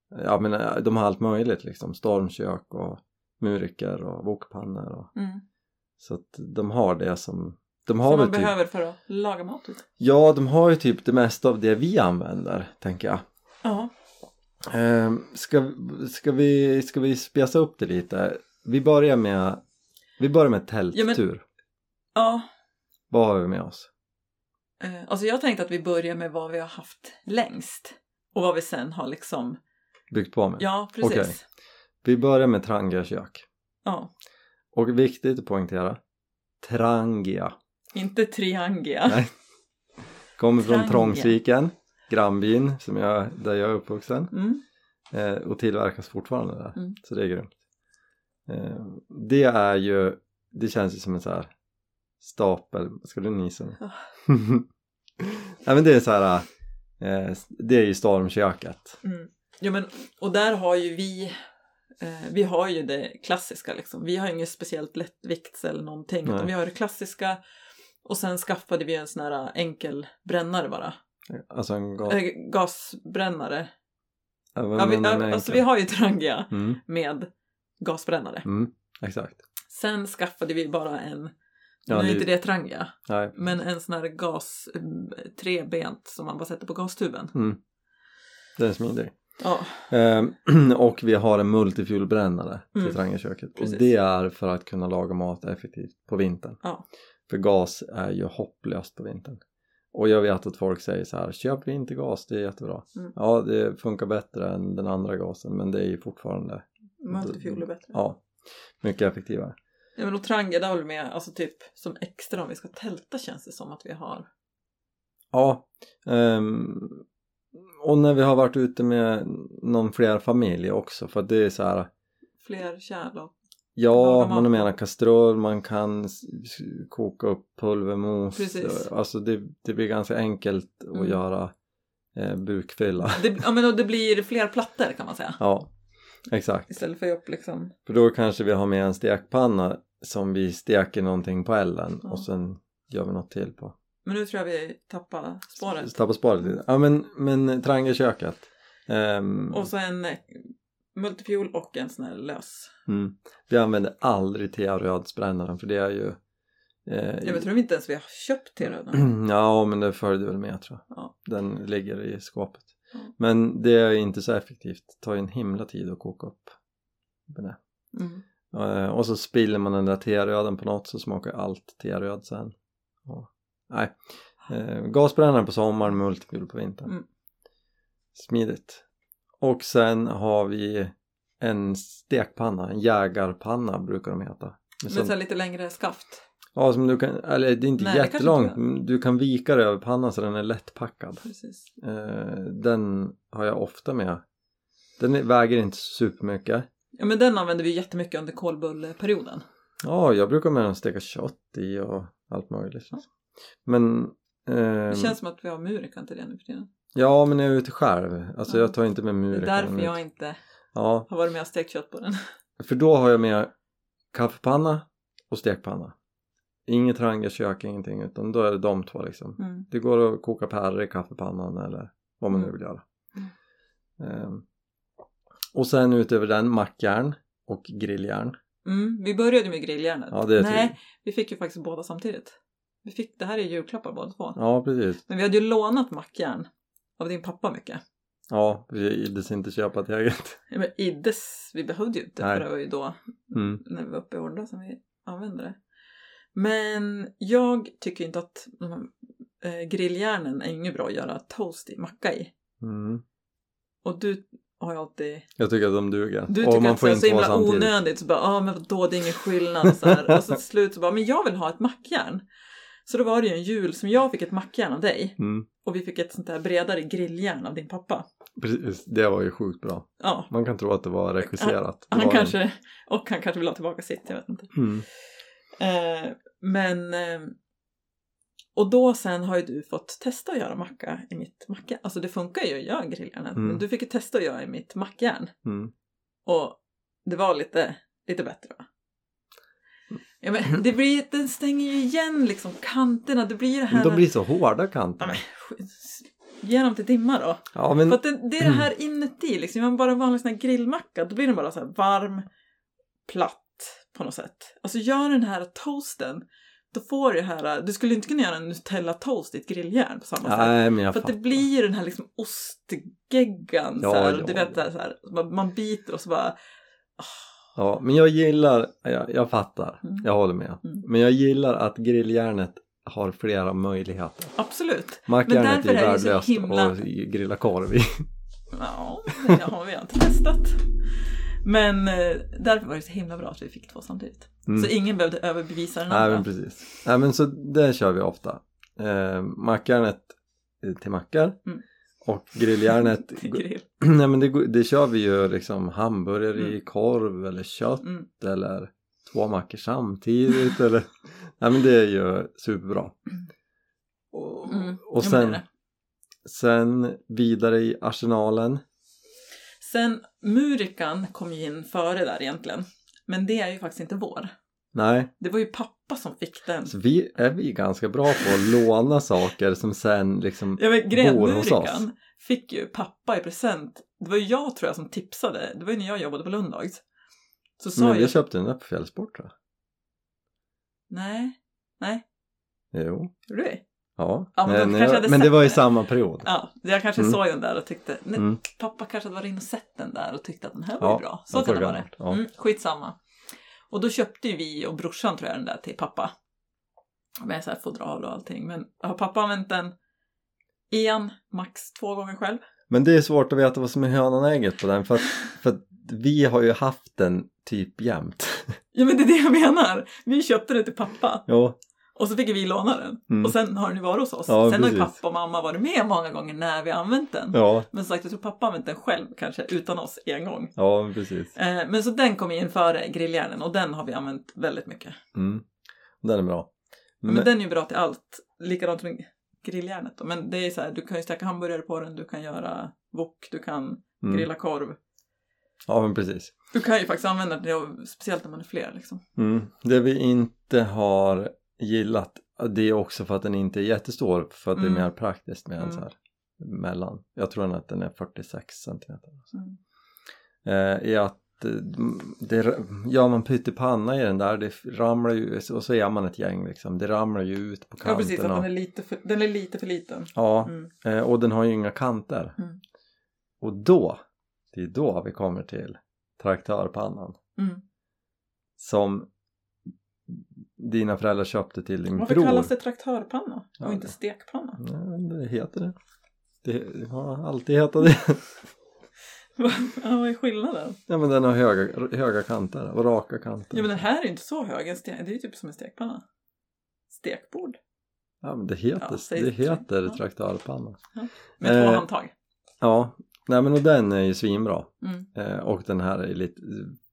ja men eh, de har allt möjligt liksom. Stormkök och muriker och wokpannor. Och, Mm. så att de har det som de har Som man typ, behöver för att laga mat. Typ. Ja, de har ju typ det mesta av det vi använder, tänker jag. Ja. Ehm, ska, ska, vi, ska vi spesa upp det lite? Vi börjar med, vi börjar med tälttur. Ja. Vad har vi med oss? Eh, alltså jag tänkte att vi börjar med vad vi har haft längst. Och vad vi sen har liksom... Byggt på med? Ja, precis. Okej. Vi börjar med Trangia kök. Ja. Och viktigt att poängtera, Trangia. Inte Triangia. Nej. Kommer från Trangia. Trångsviken, grannbyn som jag, där jag är uppvuxen. Mm. eh, och tillverkas fortfarande där. Mm. Så det är grymt. Eh, det är ju, det känns ju som en så här stapel, ska du nisa nu? Ja. Nej men det är så här, eh, det är ju stormköket. Mm. Jo, men, och där har ju vi, eh, vi har ju det klassiska liksom. Vi har inget speciellt lättvikts eller någonting, Nej. utan vi har det klassiska. Och sen skaffade vi en sån här enkel brännare bara. Alltså en gas... Äh, gasbrännare. Ja, vi, alltså vi har ju Trangia mm, med gasbrännare. mm, exakt. Sen skaffade vi bara en, Ja, nu är det- inte det Trangia, Nej. men en sån här gas, mm, trebent som man bara sätter på gastuben. Mm. Den är smidig. Ja, Ehm, och vi har en multifuelbrännare till Mm. Trangiaköket. Och det är för att kunna laga mat effektivt på vintern. Ja. För gas är ju hopplöst på vintern. Och jag vet att folk säger så här, köp vintergas, det är jättebra. Mm. Ja, det funkar bättre än den andra gasen, men det är ju fortfarande, multifuel är bättre. ja, mycket effektivare. Ja men och Trangia, det håller med, alltså typ som extra om vi ska tälta känns det som att vi har. Ja, ehm, och när vi har varit ute med någon fler familj också, för att det är så här, Fler kärl och... Ja, man menar kastrull, man kan koka upp pulvermos. Precis. Alltså det, det blir ganska enkelt att Mm. göra eh, bukfylla. Det, ja men och det blir fler plattor kan man säga. Ja, exakt. Istället för upp liksom. För då kanske vi har med en stekpanna som vi steker någonting på elden Ja. och sen gör vi något till på. Men nu tror jag vi tappar spåret. Tappa sparet lite. Ja men, men Trangiaköket. Ehm, Och så en eh, multifuel och en sån här lös. mm. Vi använder aldrig tearödsbrännaren för det är ju eh, Jag tror inte ens vi har köpt röda. ja men det följde väl med tror jag. Ja. Den ligger i skåpet. Ja. Men det är inte så effektivt. Det tar ju en himla tid att koka upp det. Mm. Eh, Och så spiller man den där teröden på något så smakar allt teröd sen. Ja. Nej. Eh, gasbrännaren på sommaren, multifuel på vintern. Mm. Smidigt. Och sen har vi en stekpanna, en jägarpanna brukar de heta. Med Med så lite längre skaft. Ja, som du kan, eller det är inte Nej, jättelångt, inte men du kan vika det över pannan så den är lättpackad. Precis. Eh, den har jag ofta med. Den väger inte supermycket. Ja men den använder vi jättemycket under kolbulleperioden. Ja, jag brukar med den steka kött i och allt möjligt. liksom. Men ehm, Det känns som att vi har murikan till det nu för tiden. Ja, men jag är ute själv. Alltså Ja. jag tar inte med Det är murikan. därför jag inte Ja, har varit med och stekt kött på den. för då har jag med kaffepanna och stekpanna. Inget trangiakök, ingenting, utan då är det de två liksom. Mm. Det går att koka pärlor i kaffepannan eller vad man nu Mm. vill göra. Mm. Ehm, och sen utöver den mackjärn och grilljärn. Mm. Vi började med grilljärnet. Ja, Nej, vi fick ju faktiskt båda samtidigt. Vi fick, det här är julklappar båda två. Ja, precis. Men vi hade ju lånat mackjärn av din pappa mycket. Ja, vi ides inte köpa ett eget. Ja, men Iddes, vi behövde ju inte Nej. för det var ju då Mm. när vi var uppe i Orda som vi använde det. Men jag tycker inte att de här, eh, grilljärnen är inget bra att göra toast i, macka i. Mm. Och du har ju alltid Jag tycker att de duger. Du tycker man att det är så himla samtidigt. onödigt. Så bara, ja men då det är ingen skillnad. Så här. Och så till slut så bara, men jag vill ha ett mackjärn. Så då var det ju en jul som jag fick ett mackjärn av dig. Mm. Och vi fick ett sånt där bredare grilljärn av din pappa. Precis, det var ju sjukt bra. Ja, Man kan tro att det var regisserat. Det han var kanske, och han kanske vill ha tillbaka sitt, jag vet inte. En... Mm. Eh, men, eh, och då sen har ju du fått testa att göra macka i mitt mackjärn. Alltså det funkar ju att göra grilljärnet. Mm. Men du fick ju testa att göra i mitt mackjärn. Mm. Och det var lite, lite bättre va? Ja, men det blir, den stänger ju igen liksom kanterna. Det blir det här... De blir så hårda Ja, kanterna. men, skit. Ge dem till Dimma då. Ja men För att det, det är det här inuti, liksom. Om man bara en vanlig sån här grillmacka, då blir den bara så här varm, platt på något sätt. Alltså gör den här toasten, då får du här, du skulle inte kunna göra en Nutella-toast i ett grilljärn på samma sätt. Nej men jag För att det blir ju den här liksom ostgeggan, Ja, så här, ja, du vet ja. så här, man- man biter och så bara, Ja men jag gillar, jag, jag fattar, Mm. jag håller med. Mm. Men jag gillar att grilljärnet har flera möjligheter. absolut. Mackjärnet därför är så värdelöst himla- att grilla korv i. Ja, det har vi inte testat. Men eh, därför var det så himla bra att vi fick två samtidigt. Mm. Så ingen behövde överbevisa den Nej andra. men precis. Nej men så det kör vi ofta. Eh, mackjärnet till mackar Mm. Och grilljärnet grill. Nej men det, det kör vi ju liksom hamburgare i Mm. korv eller kött Mm. eller två mackor samtidigt eller Nej men det är ju superbra. Och, Mm. och det är sen, sen vidare i arsenalen. Sen Murikan kom ju in före där egentligen. Men det är ju faktiskt inte vår. Nej, Det var ju pappa som fick den. så vi är vi ganska bra på att låna saker som sen liksom Ja men bor hos oss. Fick ju pappa i present. Det var ju jag tror jag som tipsade. Det var ju när jag jobbade på Lundags. Så sa Men jag... vi köpte den där på Fjällsport jag. Nej, nej, Jo, gjorde vi? ja. Ja, men jag, hade men det var i samma period. Ja, jag kanske Mm. såg den där och tyckte, nej, Mm. pappa kanske hade varit inne och sett den där och tyckte att den här var Ja, ju bra. Så kan det vara, ja. Mm, skitsamma. Och då köpte ju vi och brorsan tror jag den där till pappa. Med så här fodral och allting. Men har pappa använt den en, max två gånger själv? Men det är svårt att veta vad som är hönan och ägget på den för att, för att vi har ju haft den typ jämt. Ja men det är det jag menar. Vi köpte den till pappa jo, och så fick vi låna den. Mm. Och sen har den ju varit hos oss. Ja, sen har ju precis. pappa och mamma varit med många gånger när vi har använt den. ja, Men som sagt, jag tror pappa har använt den själv kanske utan oss en gång. ja precis. Eh, men så den kom in före grilljärnen och den har vi använt väldigt mycket. Mm. Den är bra. Men, Men, den är ju bra till allt. Likadant med grilljärnet då. Men det är så här, du kan ju steka hamburgare på den, du kan göra wok, du kan mm. grilla korv. Ja men precis. Du kan ju faktiskt använda till- speciellt när man är fler liksom. Mm. Det vi inte har gillat det är också för att den inte är jättestor för att det Mm. är mer praktiskt med en Mm. så här mellan. Jag tror att den är 46 centimeter. Mm. eh, är att eh, det, gör man pyttipanna i den där det ramlar ju och så är man ett gäng liksom det ramlar ju ut på Ja kanterna precis, att den är lite för, den är lite för liten. ja Mm. eh, och den har ju inga kanter Mm. och då det är då vi kommer till traktörpannan Mm. som dina föräldrar köpte till din Varför bror kallas det traktörpanna och Ja, inte stekpanna? Nej, det heter det det har alltid hetat det ja, vad är skillnaden? ja men den har höga, höga kanter och raka kanter Ja men den här är inte så hög, det är ju typ som en stekpanna. Stekbord. Ja men det heter, Ja, det heter Ja. traktörpanna. Med två Eh, handtag. Ja, nej men och den är ju svinbra. Mm. Eh, och den här är lite,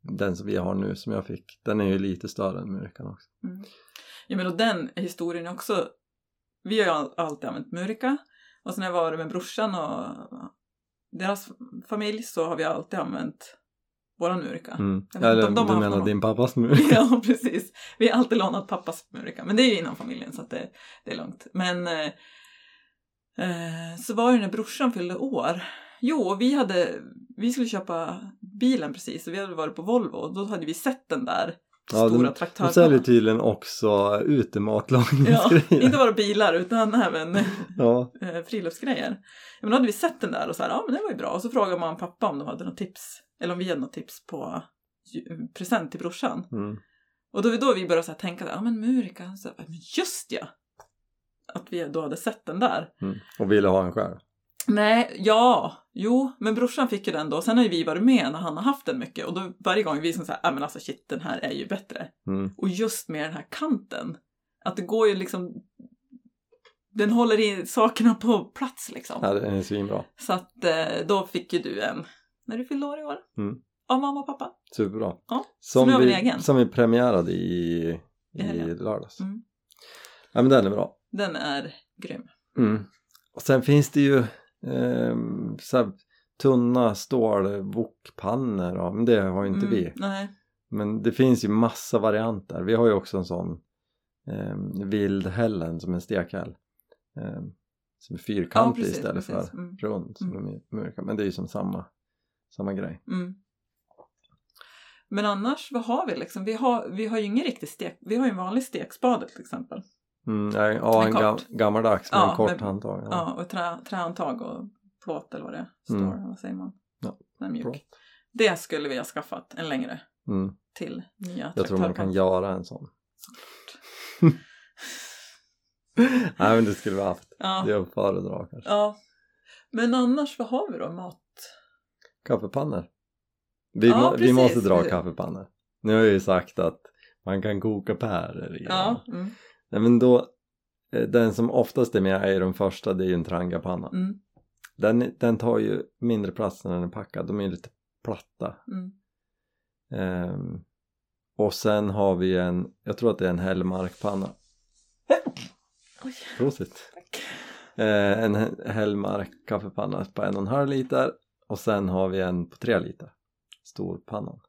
den som vi har nu som jag fick, den är ju lite större än Murikan också. Mm. Ja men och den historien också, vi har ju all- alltid använt Murika och sen när jag var med brorsan och deras familj så har vi alltid använt våran Murika. Mm. Jag Eller de har du menar någon- din pappas Murika? ja precis. Vi har alltid lånat pappas Murika men det är ju inom familjen så att det, det är lugnt. Men eh, eh, så var det när brorsan fyllde år. Jo, vi hade, vi skulle köpa bilen precis och vi hade varit på Volvo och då hade vi sett den där Ja, stora de, de säljer tydligen också Ja, utematlagningsgrejer. inte bara bilar utan även Ja, eh, friluftsgrejer. Ja, men då hade vi sett den där och så här, ja men det var ju bra. Och så frågade man pappa om de hade något tips, eller om vi hade något tips på present till brorsan. mm. Och då, då vi började så tänka, ja men Murika, så, här, men just ja! Att vi då hade sett den där. Mm. Och ville ha en själv. Nej, ja, jo, men brorsan fick ju den då. Sen har ju vi varit med när han har haft den mycket. Och då varje gång vi som säger, ja men alltså shit, den här är ju bättre. Mm. Och just med den här kanten. Att det går ju liksom... Den håller i sakerna på plats liksom. Ja, den är svinbra. Så att eh, då fick ju du en, när du fyllde år i år. Mm. Av mamma och pappa. Superbra. Ja, Som, nu har vi en egen. som vi premiärade i, I i lördags. Mm. Ja men den är bra. Den är grym. Mm. Och sen finns det ju ehm, så här, tunna stål wokpannor och, men det har ju inte Mm, vi. Nej. Men det finns ju massa varianter. Vi har ju också en sån eh, vildhällen som en stekhäll. Eh, som är fyrkantig precis, istället precis. för Mm. rund. Som Mm. är mörka. Men det är ju som samma, samma grej. Mm. Men annars, vad har vi liksom? Vi har, vi har ju ingen riktig stek, vi har ju en vanlig stekspade till exempel. Mm, nej, ja, En en ga, kort. gammaldags med Ja, en kort med- handtag. Ja. Ja, och trä, trähandtag och plåt eller vad det står, Mm. vad säger man? Ja, Den mjuk. plåt. Det skulle vi ha skaffat en längre Mm. till nya Jag tror man kan göra en sån. nej men det skulle vi ha haft. Ja. Det är att föredra kanske. ja. Men annars, vad har vi då? Mat? Kaffepannor. Vi, Ja, må, vi precis. måste dra kaffepannor. Nu har jag ju sagt att man kan koka pärlor i Ja. Mm. Nej men då, eh, den som oftast är med är de första, det är ju en trangapanna. Mm. Den, den tar ju mindre plats när den är packad, de är lite platta. Mm. Ehm, och sen har vi en, jag tror att det är en Hellmarkpanna. Prosit! Eh, en He- Hellmark kaffepanna på en och en halv liter och sen har vi en på tre liter. Storpannan.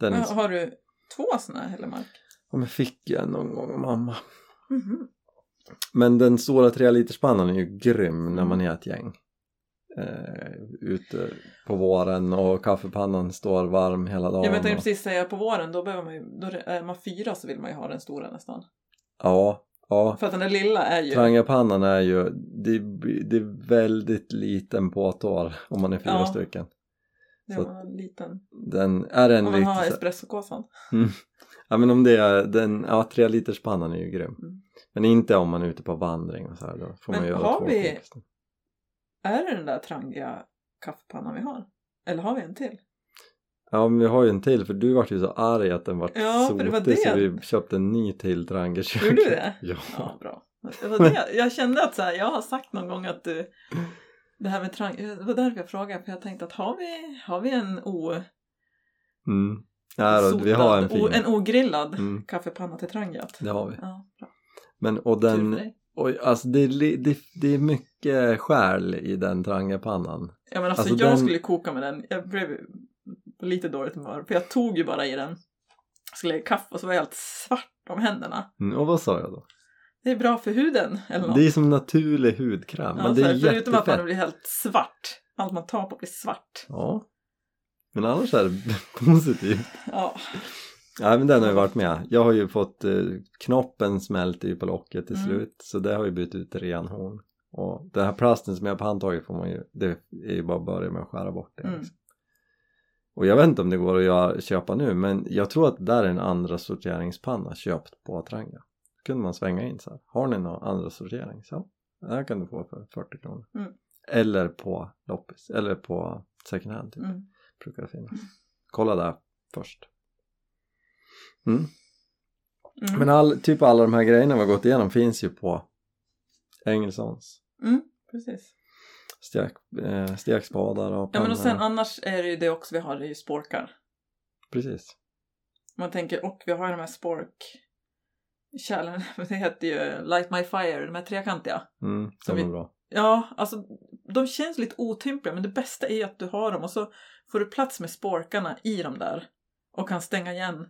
Den är, Har du två sådana här Hellemark? ja, men fick jag någon gång av mamma. Mhm. Men den stora tre literspannan är ju grym när Mm. man är ett gäng. Eh, ute på våren och kaffepannan står varm hela dagen. Ja, men jag tänkte precis säga på våren, då behöver man ju, då är man fyra så vill man ju ha den stora nästan. Ja, ja. För att den där lilla är ju... Trangapannan är ju, det, det är väldigt liten påtår om man är fyra Ja. stycken. Det så- var en liten. Den är en Om man lite har espressokåsan. Mm. Ja men om det är den, ja tre liters pannan är ju grym. Mm. Men inte om man är ute på vandring och så här, då får man Men göra har två vi-. Är det den där trangiga kaffepannan vi har? Eller har vi en till? Ja men vi har ju en till för du vart ju så arg att den vart Ja, det var sotig så det. vi köpte en ny till Trangerkök. Gjorde du det? Ja. Ja, bra. Det var det. Jag kände att så här, jag har sagt någon gång att du... Det här med trang... Det var därför jag frågade, för jag tänkte att har vi, har vi en o... Mm. Ja, då, vi har en fin. o, en ogrillad Mm. kaffepanna till trangiat? Det har vi. Ja. Men och den, oj, alltså det, det, det är mycket själ i den Trangapannan. Ja men alltså, Alltså, jag den- skulle koka med den. Jag blev lite dåligt humör. För jag tog ju bara i den. Skulle kaffe och så var jag helt svart om händerna. Mm, och vad sa jag då? Det är bra för huden eller något. Det är som naturlig hudkräm. ja, men det är här, förutom att man jättefett. blir helt svart. Allt man tar på blir svart. Ja. Men annars är det positivt. Ja. Ja men den har ju varit med. Jag har ju fått eh, knoppen smälter ju på locket till Mm. slut så det har ju bytt ut renhorn. Och den här plasten som är på handtaget får man ju, det är ju bara att börja med att skära bort det. Mm. Liksom. Och jag vet inte om det går att göra, köpa nu men jag tror att det där är en andra sorteringspanna köpt på Tranga. Då kunde man svänga in så här. Har ni någon andra sortering? Så det här kan du få för 40 kronor. Mm. Eller på loppis, eller på second hand typ. Mm. Brukar det finnas. Kolla där först. Mm. Mm. Men all, typ alla de här grejerna vi har gått igenom finns ju på Engelsons Mm. Precis. stek, eh, stekspadar och Ja men pannor. och sen annars är det ju det också vi har, det är ju sporkar. Precis. Man tänker, och vi har ju de här spork kärlen, det heter ju Light My Fire, de här trekantiga. Mm, Som vi- bra. Ja, alltså de känns lite otympliga men det bästa är att du har dem och så får du plats med sporkarna i dem där och kan stänga igen.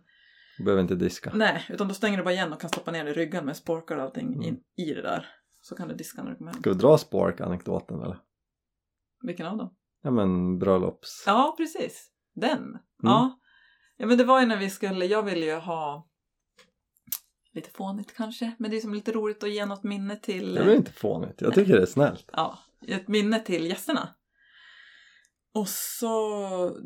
Du behöver inte diska. Nej, utan då stänger du bara igen och kan stoppa ner i ryggen med sporkar och allting Mm. in, i det där. Så kan du diska när du kommer hem. Ska vi dra Spork-anekdoten eller? Vilken av dem? Ja men bröllops. Ja, precis. Den. Mm. Ja. ja, men det var ju när vi skulle, jag ville ju ha lite fånigt kanske, men det är som lite roligt att ge något minne till Det är inte fånigt? Jag tycker det är snällt. ja, ett minne till gästerna. Och så,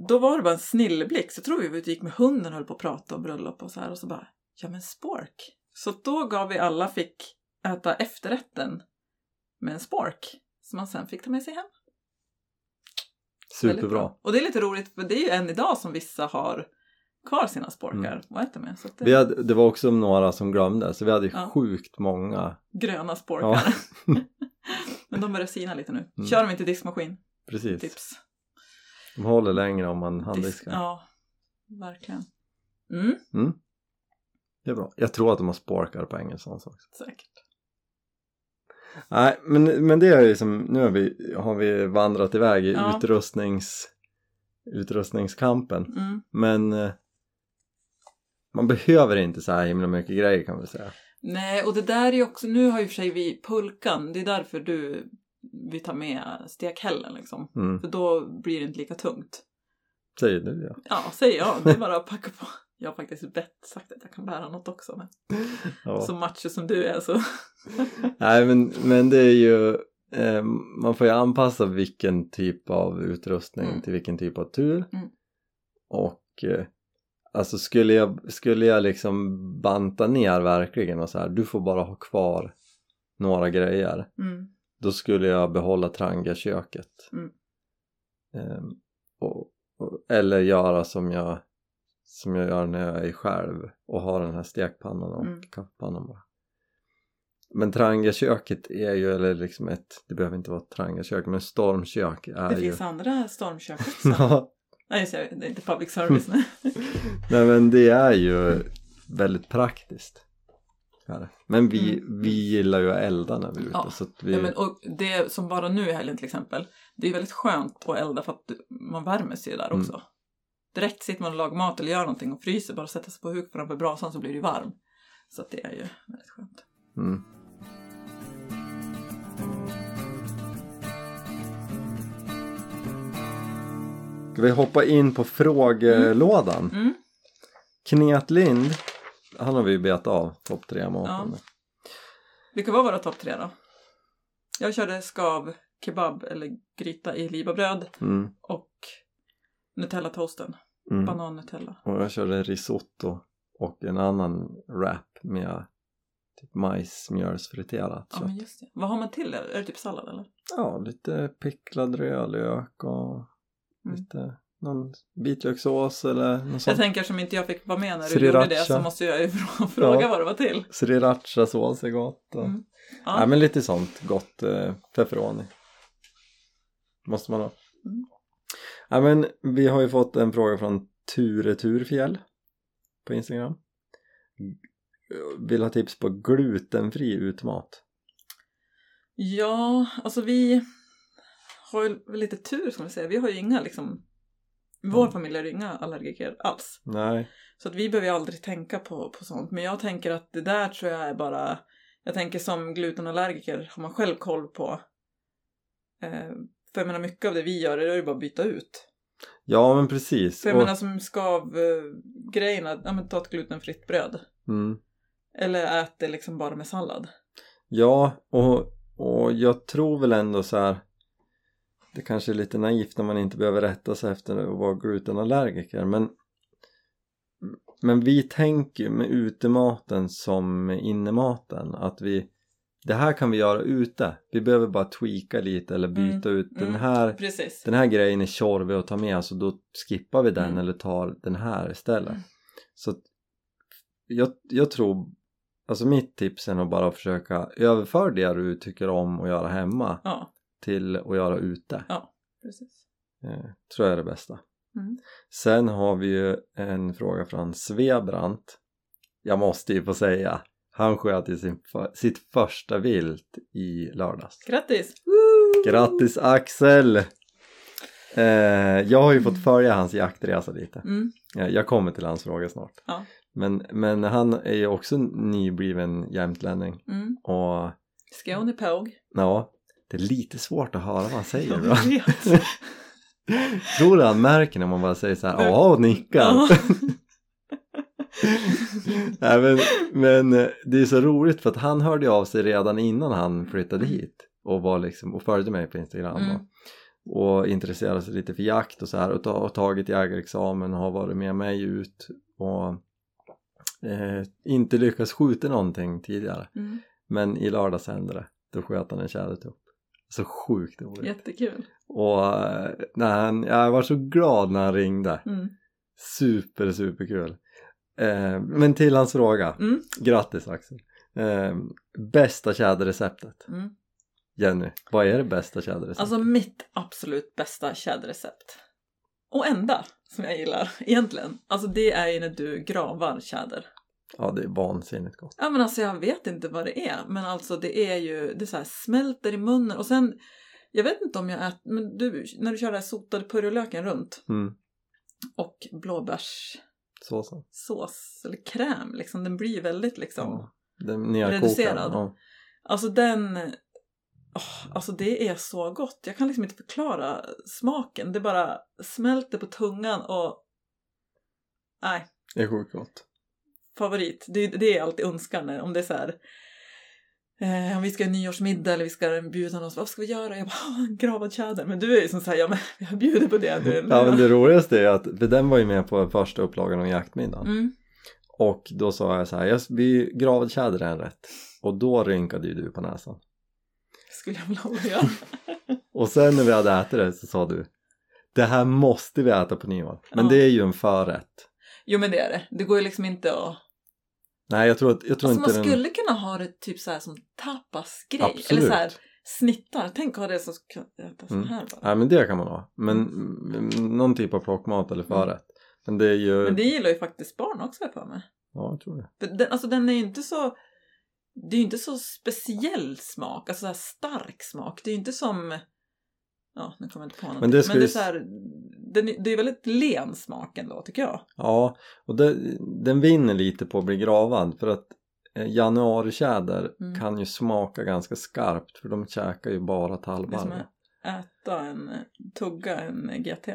då var det bara en snilleblick. Så jag tror vi var ute och gick med hunden och höll på att prata om bröllop och så här. Och så bara, ja men spork. Så då gav vi alla fick äta efterrätten med en spork. Som man sen fick ta med sig hem. Superbra. bra. Och det är lite roligt för det är ju än idag som vissa har kvar sina sporkar och äter med. Så det Vi hade, det var också några som glömde så vi hade Ja. sjukt många. gröna sporkar. Ja. men de börjar sina lite nu. Mm. Kör dem inte i diskmaskin. Precis. Tips. De håller längre om man Disk, handdiskar. ja, verkligen. Mm, Mm. Det är bra. Jag tror att de har sporkar på Engelsons också. säkert. Nej, men, men det är ju som, nu har vi, har vi vandrat iväg i Ja. utrustnings, utrustningskampen. Mm. Men eh, man behöver inte så här himla mycket grejer kan man säga. Nej, och det där är ju också, nu har ju för sig vi pulkan, det är därför du vi tar med stekhällen liksom. Mm. För då blir det inte lika tungt. Säger du ja. Ja, säger jag. Det är bara att packa på. Jag har faktiskt bett sagt att jag kan bära något också. Men ja. så macho som du är så. Nej men, men det är ju eh, man får ju anpassa vilken typ av utrustning Mm. till vilken typ av tur. Mm. Och eh, alltså skulle jag, skulle jag liksom banta ner verkligen och så här, du får bara ha kvar några grejer. Mm. Då skulle jag behålla trangaköket. Mm. Ehm, och, och, eller göra som jag, som jag gör när jag är själv och har den här stekpannan och Mm. kaffepannan bara. Men trangaköket är ju, eller liksom ett, det behöver inte vara ett trangaköket, men stormkök är Det ju... finns andra stormkök också. Nej, just det, det är inte public service. Nej. nej men det är ju väldigt praktiskt. Men vi, Mm. vi gillar ju att elda när vi är ute Ja. så vi... Ja, men, och det som bara nu i helgen till exempel. Det är väldigt skönt att elda för att man värmer sig där Mm. också. Direkt sitter man och lagar mat eller gör någonting och fryser, bara sätter sig på huk framför brasan så blir det ju varm. Så det är ju väldigt skönt. Mm. Ska vi hoppa in på frågelådan? Mm. Knetlind, han har vi ju betat av, topp tre maten. Vilka var våra topp tre då? Jag körde skav, kebab eller gryta i libabröd Mm, och Nutella-toasten. mm. Banan-Nutella. Och jag körde risotto och en annan wrap med typ majsmjölsfriterat Ja, kött. men just det. Vad har man till det? Är det typ sallad eller? Ja, lite picklad rödlök och Mm. lite någon vitlökssås eller något Jag sånt. tänker som inte jag fick vara med när du Sriracha. gjorde det så måste jag ju frå- fråga Ja. vad det var till. Srirachasås är gott. Och... Mm. Ja. Ja. men lite sånt gott eh, pepperoni. Måste man ha. Mm. Ja men vi har ju fått en fråga från Ture Turfjäll på Instagram. Vill ha tips på glutenfri utmat. Ja, alltså vi har lite tur ska man säga. Vi har ju inga liksom, vår Mm. familj är det inga allergiker alls. Nej. Så att vi behöver ju aldrig tänka på, på sånt. Men jag tänker att det där tror jag är bara, jag tänker som glutenallergiker har man själv koll på. Eh, för jag menar mycket av det vi gör är det ju bara att byta ut. Ja men precis. För jag Och- menar som skav eh, ja men ta ett glutenfritt bröd. mm. Eller ät det liksom bara med sallad. Ja och, och jag tror väl ändå så här. Det kanske är lite naivt när man inte behöver rätta sig efter att vara glutenallergiker men Men vi tänker med utematen som innematen att vi Det här kan vi göra ute Vi behöver bara tweaka lite eller byta ut den mm. här Precis. Den här grejen är tjorvig att ta med så då skippar vi den Mm. eller tar den här istället Mm. Så jag, jag tror Alltså mitt tips är nog bara att försöka överföra det du tycker om att göra hemma Ja, till att göra ute precis. eh, Tror jag är det bästa Mm. Sen har vi ju en fråga från Svebrant Jag måste ju få säga Han sköt ju sin, för- sitt första vilt i lördags Grattis! Grattis Axel! Eh, jag har ju fått följa hans jaktresa lite Mm. Eh, Jag kommer till hans fråga snart Ja. men, men han är ju också nybliven jämtlänning Mm. och Skånepåg. ja Det är lite svårt att höra vad han säger vet. Tror du han märker när man bara säger så här ja och nickar? Nej, men, men eh, det är så roligt för att han hörde av sig redan innan han flyttade hit och var liksom och följde mig på Instagram Mm. och, och intresserade sig lite för jakt och så här och, ta, och tagit jägarexamen och har varit med mig ut och eh, inte lyckats skjuta någonting tidigare Mm. men i lördags hände det då sköt han en tjädertupp så sjukt roligt Jättekul. och eh, när han, jag var så glad när han ringde Mm. super super eh, men till hans fråga Mm. Grattis Axel! Eh, bästa tjäderreceptet? Mm. Jenny, vad är det bästa tjäderreceptet? Alltså mitt absolut bästa tjäderrecept. Och enda som jag gillar egentligen. Alltså det är ju när du gravar tjäder. Ja, det är vansinnigt gott. Ja men alltså jag vet inte vad det är. Men alltså det är ju, det så här smälter i munnen och sen jag vet inte om jag äter, men du, när du kör den här sotade purjolöken runt Mm. och blåbärssåsen såsen. sås eller kräm liksom. Den blir väldigt liksom. Ja. Den. Reducerad. Ja. Alltså den, åh, alltså det är så gott. Jag kan liksom inte förklara smaken. Det bara smälter på tungan och nej, Det är sjukt gott. Favorit. Det, det är alltid önskan om det är så här. Eh, om vi ska ha nyårsmiddag eller vi ska bjuda någon, vad ska vi göra? Jag bara, "Ah, en gravad tjäder. Men du är ju som säger, ja men jag bjuder på det nu. Ja men det roligaste är att, för den var ju med på första upplagan av jaktmiddagen. Mm. Och då sa jag så här, jag, vi gravad tjäder är en rätt. Och då rynkade ju du på näsan. Skulle jag vilja göra. Och sen när vi hade ätit det så sa du, det här måste vi äta på nyår. Men Ja. det är ju en förrätt. Jo men det är det. Det går ju liksom inte att... Nej jag tror, att- jag tror Alltså man inte den... skulle kunna ha det typ så här som tapasgrej. Eller Absolut. så här snittar. Tänk att ha det som kan äta så Mm. här bara. Nej men det kan man ha. Men mm, någon typ av plockmat eller förrätt. Men det är ju... Men det gillar ju faktiskt barn också jag för mig. Ja jag tror det. För den, alltså den är ju inte så... Det är ju inte så speciell smak, alltså så stark smak. Det är ju inte som... Ja, nu kommer jag inte på någonting. Men det Men det är så här, den, det är väldigt len smak ändå, tycker jag. Ja, och det, den vinner lite på att bli gravad för att eh, januaritjäder Mm. kan ju smaka ganska skarpt för de käkar ju bara Det är som tallbarr. att äta en, tugga en GT.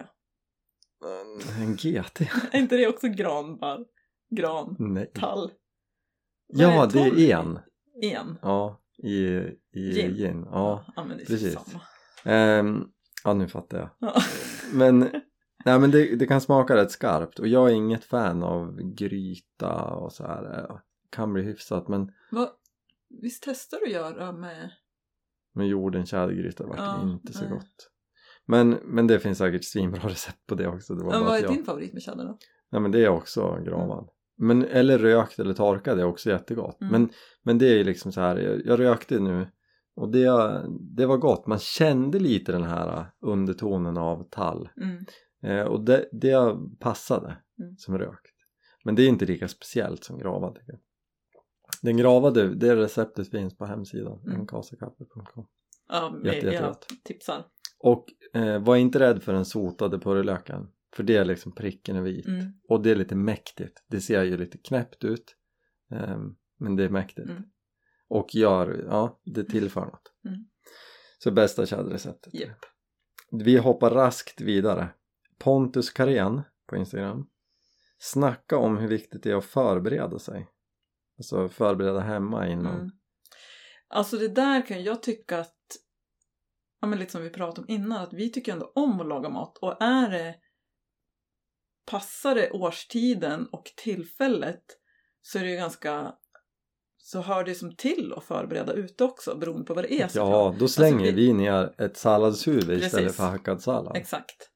En GT? Är inte det också granbarr? Gran, Nej. tall, Ja, Vad det är en. en. Ja, i, i Gin. gin. Ja. ja men det är precis. samma. Ehm, ja, nu fattar jag. Ja. Men, nej, men det, det kan smaka rätt skarpt och jag är inget fan av gryta och så här. Eh, Kan bli hyfsat men Vad, visst testar du att göra med... med jorden tjädergryta vart Ja, det inte så nej. gott. Men, men det finns säkert svinbra recept på det också. Det var Men vad är jag... din favorit med cheddar då? Nej men det är också gravad. Men, eller rökt eller torkad är också jättegott. Mm. Men, men det är ju liksom så här, jag, jag rökte nu och det, det var gott. Man kände lite den här undertonen av tall. Mm. Eh, och det, det passade Mm. som rökt. Men det är inte lika speciellt som gravad. Den gravade, det receptet finns på hemsidan, Mm. enkasakaffe.com. Ja, Jätte, jag tipsar. Och eh, var inte rädd för den sotade purjolöken. För det är liksom pricken är vit. Mm. Och det är lite mäktigt. Det ser ju lite knäppt ut. ehm, men det är mäktigt. Mm. Och gör, ja, det tillför något. Mm. Så bästa tjäderreceptet. Japp. Vi hoppar raskt vidare. Pontus Karen på Instagram. Snacka om hur viktigt det är att förbereda sig. Alltså förbereda hemma innan. Mm. Alltså det där kan jag tycka att, ja men lite som vi pratade om innan, att vi tycker ändå om att laga mat och är det, passar det årstiden och tillfället så är det ju ganska, så hör det som till att förbereda ute också beroende på vad det är såklart. Ja, då slänger Alltså, vi- vi ner ett salladshuvud istället för hackad sallad. Exakt.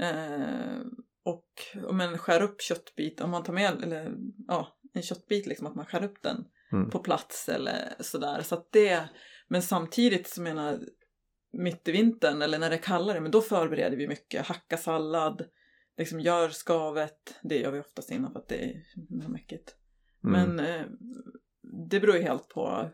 Eh, och om man skär upp köttbit, om man tar med eller, ja, en köttbit, liksom att man skär upp den Mm. på plats eller sådär. Så att det, men samtidigt så menar mitt i vintern eller när det är kallare, men då förbereder vi mycket. Hacka sallad, liksom gör skavet, det gör vi oftast innan för att det är mäckigt. Mm. Men eh, det beror ju helt på,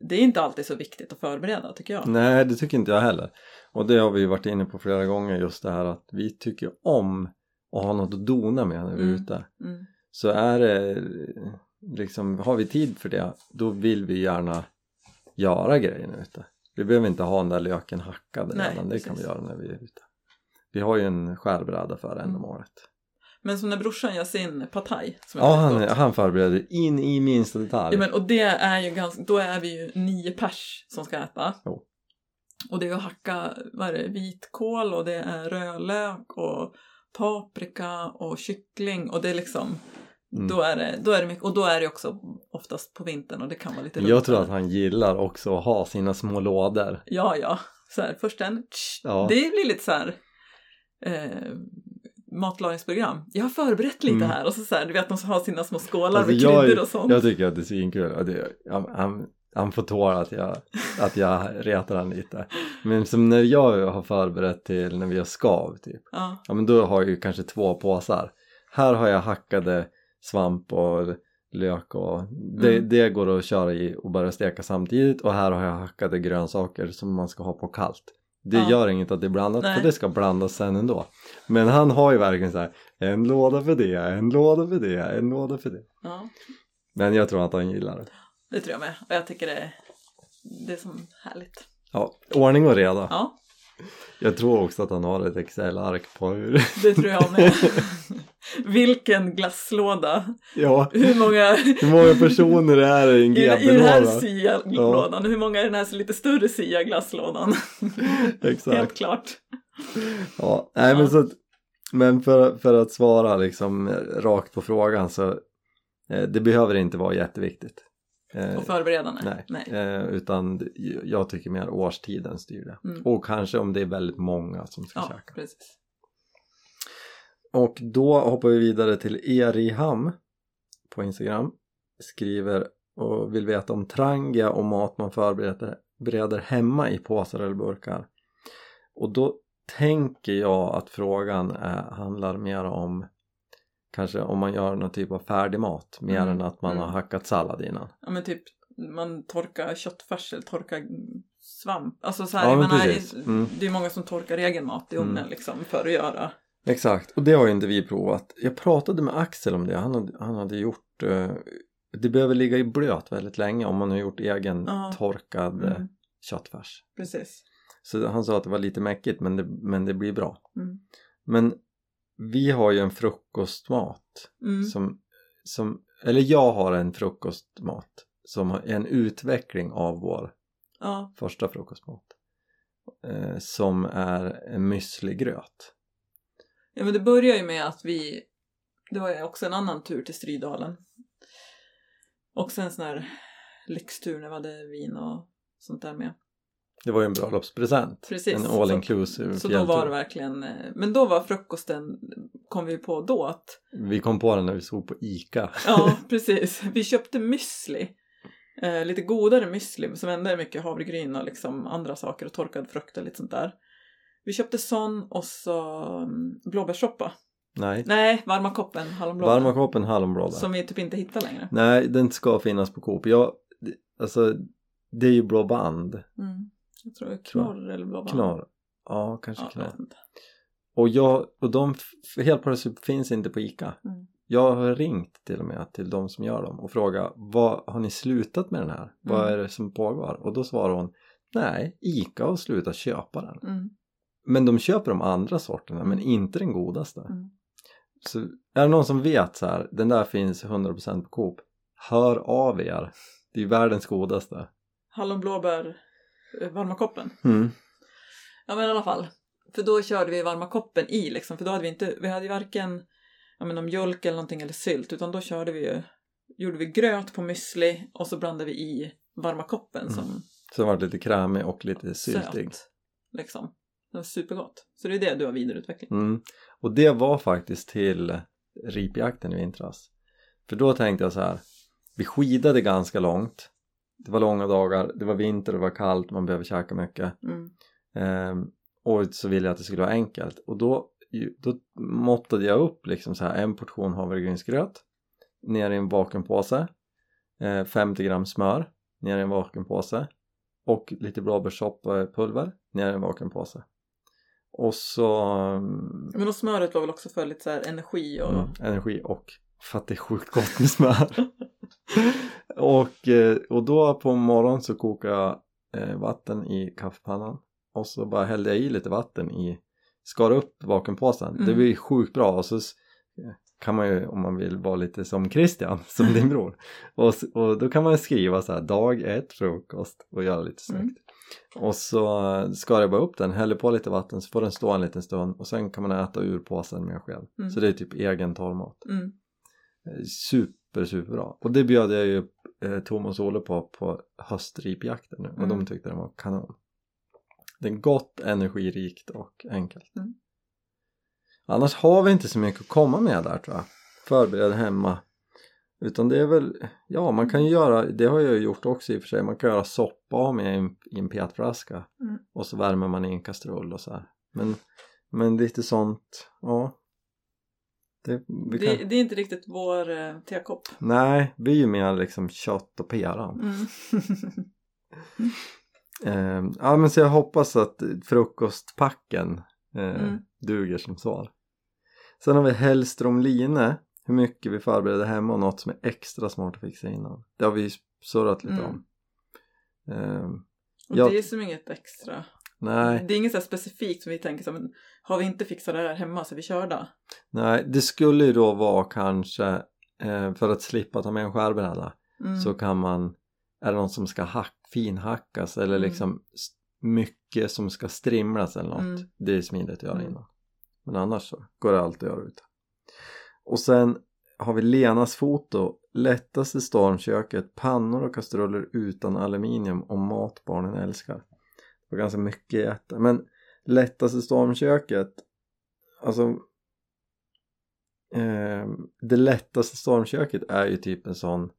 det är inte alltid så viktigt att förbereda tycker jag. Nej, det tycker inte jag heller. Och det har vi ju varit inne på flera gånger just det här att vi tycker om att ha något att dona med när vi är Mm. ute. Mm. Så är det liksom, har vi tid för det då vill vi gärna göra grejen ute. Vi behöver inte ha den där löken hackad Nej, redan, det kan vi precis. göra när vi är ute. Vi har ju en skärbräda för Mm. Men som när brorsan gör sin partaj. Som Ja, han, gott. han förbereder in i minsta detalj. Ja, men, och det är ju ganska, då är vi ju nio pers som ska äta. Jo. Och det är att hacka, vad är det, vitkål och det är rödlök och paprika och kyckling och det är liksom, Mm. då, är det, då är det mycket, och då är det också oftast på vintern och det kan vara lite Jag tror att han gillar också att ha sina små lådor. Ja, ja. Så här, först en, tsch, Ja. det blir lite så här eh, matlagningsprogram. Jag har förberett lite Mm. här och så, så här, du vet de som har sina små skålar Alltså, med jag- kryddor och sånt. Jag tycker att det är svinkul. Han, han, han får tåra att jag, att jag retar han lite. Men som när jag har förberett till när vi har skav typ. Ja. Ja men då har jag ju kanske två påsar. Här har jag hackade svamp och lök och det, Mm. det går att köra i och bara steka samtidigt och här har jag hackade grönsaker som man ska ha på kallt. Det Ja. gör inget att det är blandat Nej. för det ska blandas sen ändå. Men han har ju verkligen så här en låda för det, en låda för det, en låda för det. Ja, Men jag tror att han gillar det. det tror jag med. Och jag tycker det är, det är som härligt. Ja, ordning och reda. Ja, Jag tror också att han har ett Excel-ark på hur... det tror jag med. Vilken glasslåda. ja, Hur många hur många personer det är i en i, i den här GB-låda. Sia-lådan? Hur många är i den här lite större Sia-glasslådan? Exakt. Helt klart. Ja, nej men så att, men för, för att svara liksom rakt på frågan så eh, det behöver inte vara jätteviktigt. Eh, Och förberedande? nej, Nej. Eh, utan jag tycker mer årstiden styr det. Mm. Och kanske om det är väldigt många som ska Ja, käka. precis. Och då hoppar vi vidare till Eriham på Instagram. Skriver och vill veta om trangia och mat man förbereder bereder hemma i påsar eller burkar. Och då tänker jag att frågan är, handlar mer om kanske om man gör någon typ av färdig mat mer Mm, än att man mm. har hackat sallad innan. Ja men typ man torkar köttfärs eller torkar svamp. Alltså så här, Ja, men menar. Mm. det är många som torkar egen mat i ugnen Mm. liksom för att göra. Exakt, och det har ju inte vi provat. Jag pratade med Axel om det, han hade, han hade gjort eh, det behöver ligga i blöt väldigt länge om man har gjort egen Ja. torkad eh, Mm, köttfärs. precis. Så han sa att det var lite mäckigt men det, men det blir bra. Mm. Men vi har ju en frukostmat Mm. som, som eller jag har en frukostmat som är en utveckling av vår Ja, första frukostmat. Eh, som är en müsligröt. ja men det börjar ju med att vi, det var ju också en annan tur till Strydalen. Också en sån här lyxtur när vi hade vin och sånt där med. Det var ju en bröllopspresent. Precis. En all inclusive Så då var det verkligen, eh, men då var frukosten, kom vi på då att Vi kom på den när vi såg på ICA. Ja, precis. Vi köpte müsli. Eh, lite godare müsli som ändå är mycket havregryn och liksom andra saker och torkad frukt och lite sånt där. Vi köpte sån och så mm, blåbärssoppa. Nej. Nej, varma koppen, hallonblåbär. Varma koppen hallonblåbär. Som vi typ inte hittar längre. Nej, den ska finnas på Coop. Jag, alltså, det är ju blå band. Mm. Jag tror är knorr eller blåbär. Knorr. Ja, kanske Ja, jag knorr. Och jag, och de plötsligt finns inte på ICA. Mm. Jag har ringt till och med till de som gör dem och frågat vad har ni slutat med den här? Vad Mm. är det som pågår? Och då svarar hon nej, ICA har slutat köpa den. Mm. Men de köper de andra sorterna men Mm. inte den godaste. Mm. Så är det någon som vet så här, den där finns 100% på Coop. Hör av er. Det är världens godaste. Hallonblåbär, varma koppen. Mm. Ja men i alla fall. För då körde vi varma koppen i liksom. För då hade vi inte, vi hade ju varken ja, men, mjölk eller någonting eller sylt. Utan då körde vi ju, gjorde vi gröt på müsli och så blandade vi i varma koppen Mm. som Så var lite krämig och lite syltig. söt. Liksom. Det var supergott. Så det är det du har vidareutvecklat. Mm. Och det var faktiskt till ripjakten i vintras. För då tänkte jag så här, vi skidade ganska långt. Det var långa dagar, det var vinter, det var kallt, man behöver käka mycket. Mm. Ehm, och så ville jag att det skulle vara enkelt. Och då, då måttade jag upp liksom så här en portion havregrynsgröt ner i en vakuumpåse. Eh, 50 gram smör ner i en vakuumpåse. Och lite blåbärssoppapulver ner i en vakuumpåse. Och så mm, Men och smöret var väl också för lite så här energi och... Mm, energi och för att det är sjukt gott med smör. och, eh, och då på morgonen så kokade jag eh, vatten i kaffepannan och så bara hällde jag i lite vatten i, skar upp vakuumpåsen. Det Mm. blir sjukt bra och så s- kan man ju om man vill vara lite som Christian, som din bror. Och, och då kan man skriva så här dag ett frukost och göra lite snyggt. Mm. Och så eh, skar jag bara upp den, häller på lite vatten så får den stå en liten stund och sen kan man äta ur påsen med sked. Mm. Så det är typ egen torrmat. Mm. Eh, Super, superbra. Och det bjöd jag ju eh, Thomas och Olle på på höstripjakten nu och Mm. de tyckte den var kanon. Det är gott, energirikt och enkelt. Mm. Annars har vi inte så mycket att komma med där tror jag. Förbered hemma. Utan det är väl, ja man kan ju göra, det har jag ju gjort också i och för sig, man kan göra soppa med i en, i en petflaska Mm. och så värmer man i en kastrull och så här. Men, men lite sånt, ja. Det, vi kan, Det, det är inte riktigt vår eh, tekopp. Nej, vi är ju mer liksom kött och peran. Mm. Eh, ja men så jag hoppas att frukostpacken eh, Mm. duger som svar. Sen har vi Hellström line. Hur mycket vi förbereder hemma och något som är extra smart att fixa innan. Det har vi surrat lite Mm. om. Eh, Och Ja. det är som inget extra. Nej, Det är inget så specifikt som vi tänker men har vi inte fixat det här hemma så vi körda. nej, det skulle ju då vara kanske eh, för att slippa ta med en skärbräda Mm. så kan man, är det något som ska hack, finhackas eller Mm. liksom mycket som ska strimlas eller något. Mm. Det är smidigt att göra Mm. innan. Men annars så går det alltid att göra ute. Och sen har vi Lenas foto, lättaste stormköket, pannor och kastruller utan aluminium och mat barnen älskar. Var ganska mycket i ett. Men lättaste stormköket, alltså eh, det lättaste stormköket är ju typ en sån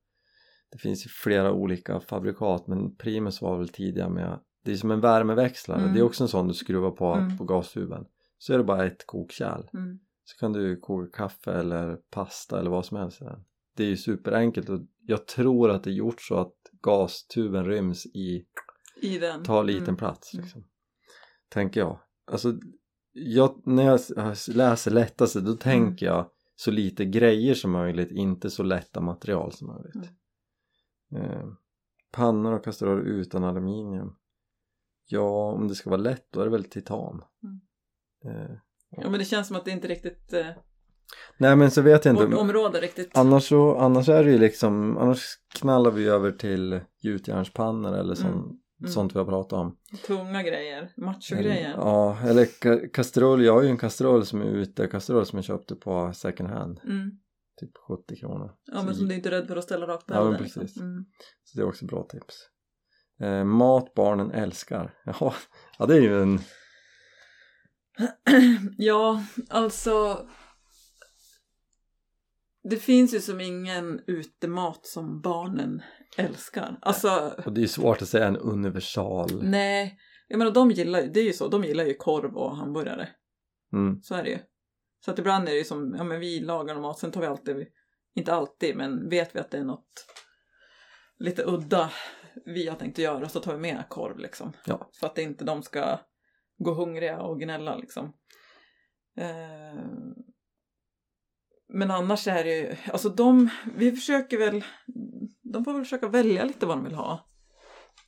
det finns ju flera olika fabrikat men Primus var väl tidiga med det är som en värmeväxlare, Mm. det är också en sån du skruvar på Mm. på gastuben så är det bara ett kokkärl Mm. så kan du koka kaffe eller pasta eller vad som helst det är ju superenkelt och jag tror att det är gjort så att gastuben ryms i I den. tar liten Mm. plats Mm. liksom. tänker jag alltså jag, när jag läser lättaste Mm. då tänker jag så lite grejer som möjligt inte så lätta material som möjligt Mm. eh, pannor och kastruller utan aluminium ja om det ska vara lätt då är det väl titan Mm. eh, Ja men det känns som att det inte riktigt eh, nej men så vet jag inte område riktigt. annars så annars är det ju liksom annars knallar vi över till gjutjärnspannor eller sån, Mm. Mm. sånt vi har pratat om Tunga grejer, machogrejer. Ja, eller ka- kastrull. Jag har ju en kastrull som är ute, kastrull som jag köpte på second hand. Mm. Typ 70 kronor. Ja men som du inte är rädd för att ställa rakt på Ja, men liksom. precis. Mm. så det är också bra tips. Eh, mat barnen älskar. Jaha, ja det är ju en... Ja, alltså det finns ju som ingen utemat som barnen älskar. Alltså, Och det är ju svårt att säga en universal. nej. Jag menar de gillar ju, det är ju så, de gillar ju korv och hamburgare. Mm. Så är det ju. Så att ibland är det ju som, ja men vi lagar mat, sen tar vi alltid, inte alltid, men vet vi att det är något lite udda vi har tänkt att göra så tar vi med korv liksom. Ja. För att inte de ska gå hungriga och gnälla liksom. Eh, men annars är det ju, alltså de, vi försöker väl, de får väl försöka välja lite vad de vill ha.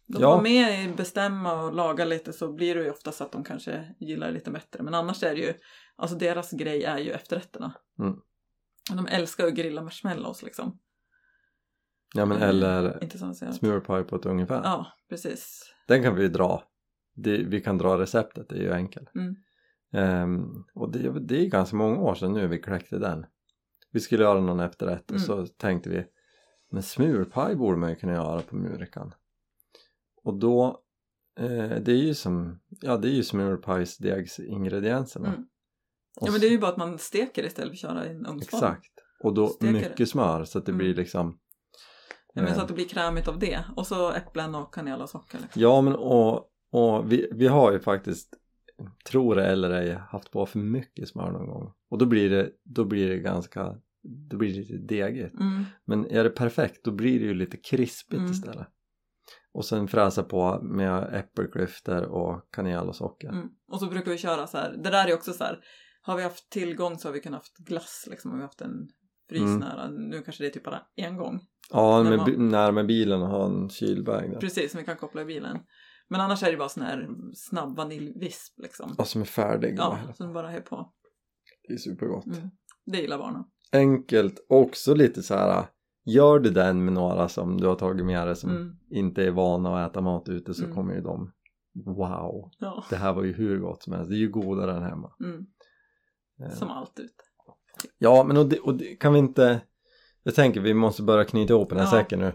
De Ja. får med i bestämma och laga lite så blir det ju oftast att de kanske gillar det lite bättre. Men annars är det ju, alltså deras grej är ju efterrätterna. Mm. De älskar att grilla marshmallows liksom. Ja men Mm. eller smörpaj på ett ungefär. Ja, precis. Den kan vi dra. Det, vi kan dra receptet, det är ju enkelt. Mm. Ehm, och det, det är ganska många år sedan nu vi kläckte den. Vi skulle göra någon efterrätt och Mm. så tänkte vi men smulpaj borde man ju kunna göra på murikan. Och då, eh, det är ju som, ja det är ju smulpajsdegsingredienserna. Mm. Ja men det är ju bara att man steker istället för att köra i en ugnsform. Exakt. Och då Steker det. mycket smör så att det Mm. blir liksom Ja, men så eh, att det blir krämigt av det. Och så äpplen och kanel och socker. Liksom. Ja men och, och vi, vi har ju faktiskt tror det eller ej haft på för mycket smör någon gång och då blir det, då blir det ganska då blir det lite degigt Mm. men är det perfekt då blir det ju lite krispigt Mm. istället och sen fräsa på med äppelklyftor och kanel och socker Mm. Och så brukar vi köra så här. Det där är också så här. Har vi haft tillgång så har vi kunnat haft glass liksom. Om vi haft en frys Mm. nära. Nu kanske det är typ bara en gång. ja När med, man- bi- när med bilen och ha en kylbag där. Precis, som vi kan koppla i bilen. Men annars är det bara sån här snabb vaniljvisp liksom. och som är färdig Ja, som bara är på. det är supergott Mm. Det gillar barnen. Enkelt också lite så här gör du den med några som du har tagit med dig som Mm. inte är vana att äta mat ute så Mm. kommer ju de wow Ja. det här var ju hur gott som helst det är ju godare än hemma Mm. Eh, Som allt ute. ja men och det, och det kan vi inte jag tänker vi måste börja knyta ihop den här Ja. säcken nu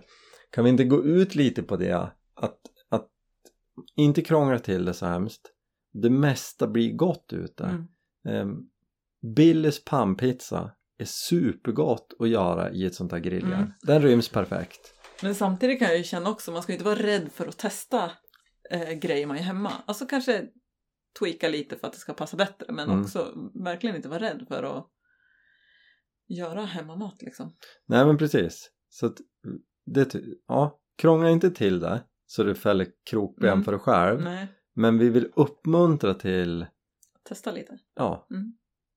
kan vi inte gå ut lite på det att, att inte krångla till det så hemskt det mesta blir gott ute Mm. um, Billys pannpizza är supergott att göra i ett sånt här grilljärn Mm. den ryms perfekt Men samtidigt kan jag ju känna också, man ska inte vara rädd för att testa eh, grejer man gör hemma. Alltså kanske tweaka lite för att det ska passa bättre, men Mm. också verkligen inte vara rädd för att göra hemmamat liksom. Nej men precis. Så att det, ja, krångla inte till det. så du fäller krokben Mm. för dig själv. Nej, Men vi vill uppmuntra till, testa lite. ja, Mm.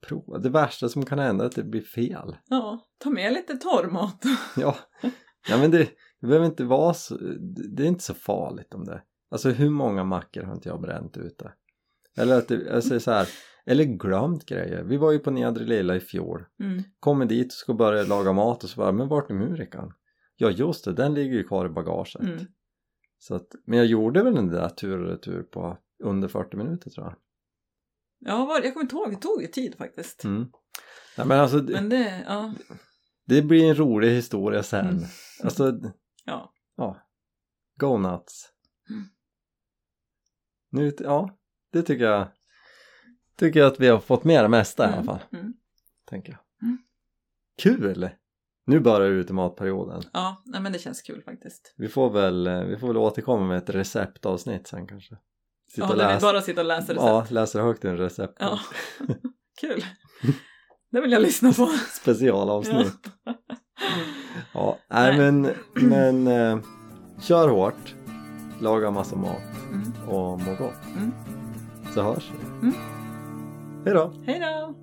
Prova. Det värsta som kan hända är att det blir fel. Ja, ta med lite torrmat. Ja, ja men det, det behöver inte vara så, det är inte så farligt om det. Alltså hur många mackor har inte jag bränt ute? Eller att det, säger så här, eller glömt grejer. Vi var ju på Nedre Lilla i fjol. Mm. Kommer dit och ska börja laga mat och så bara, men vart är murikan? Ja just det, den ligger ju kvar i bagaget. Mm. Så att, men jag gjorde väl den där tur och retur på under 40 minuter tror jag. Ja, var, jag kommer inte ihåg, det tog ju tid faktiskt. Mm. Nej men alltså, det, Men det, ja. det blir en rolig historia sen. Mm. Alltså, ja. ja. Go nuts. Mm. Nu, ja, det tycker jag. Tycker jag att vi har fått med det mesta i alla Mm. fall. Mm. Tänker jag. Kul! Nu börjar ultimatperioden. Ja, nej, men det känns kul faktiskt. Vi får väl, eh, vi får väl återkomma med ett receptavsnitt sen kanske. Sitta Ja, läsa, bara sitter och läser recept. ja, läser högt en recept. Ja. Kul. Det vill jag lyssna på. Specialavsnitt. Ja, nej, Nej. men, men eh, kör hårt. Laga massa mat Mm. och må gott. Mm. Så hörs vi. Mm. Hej då! Hej då!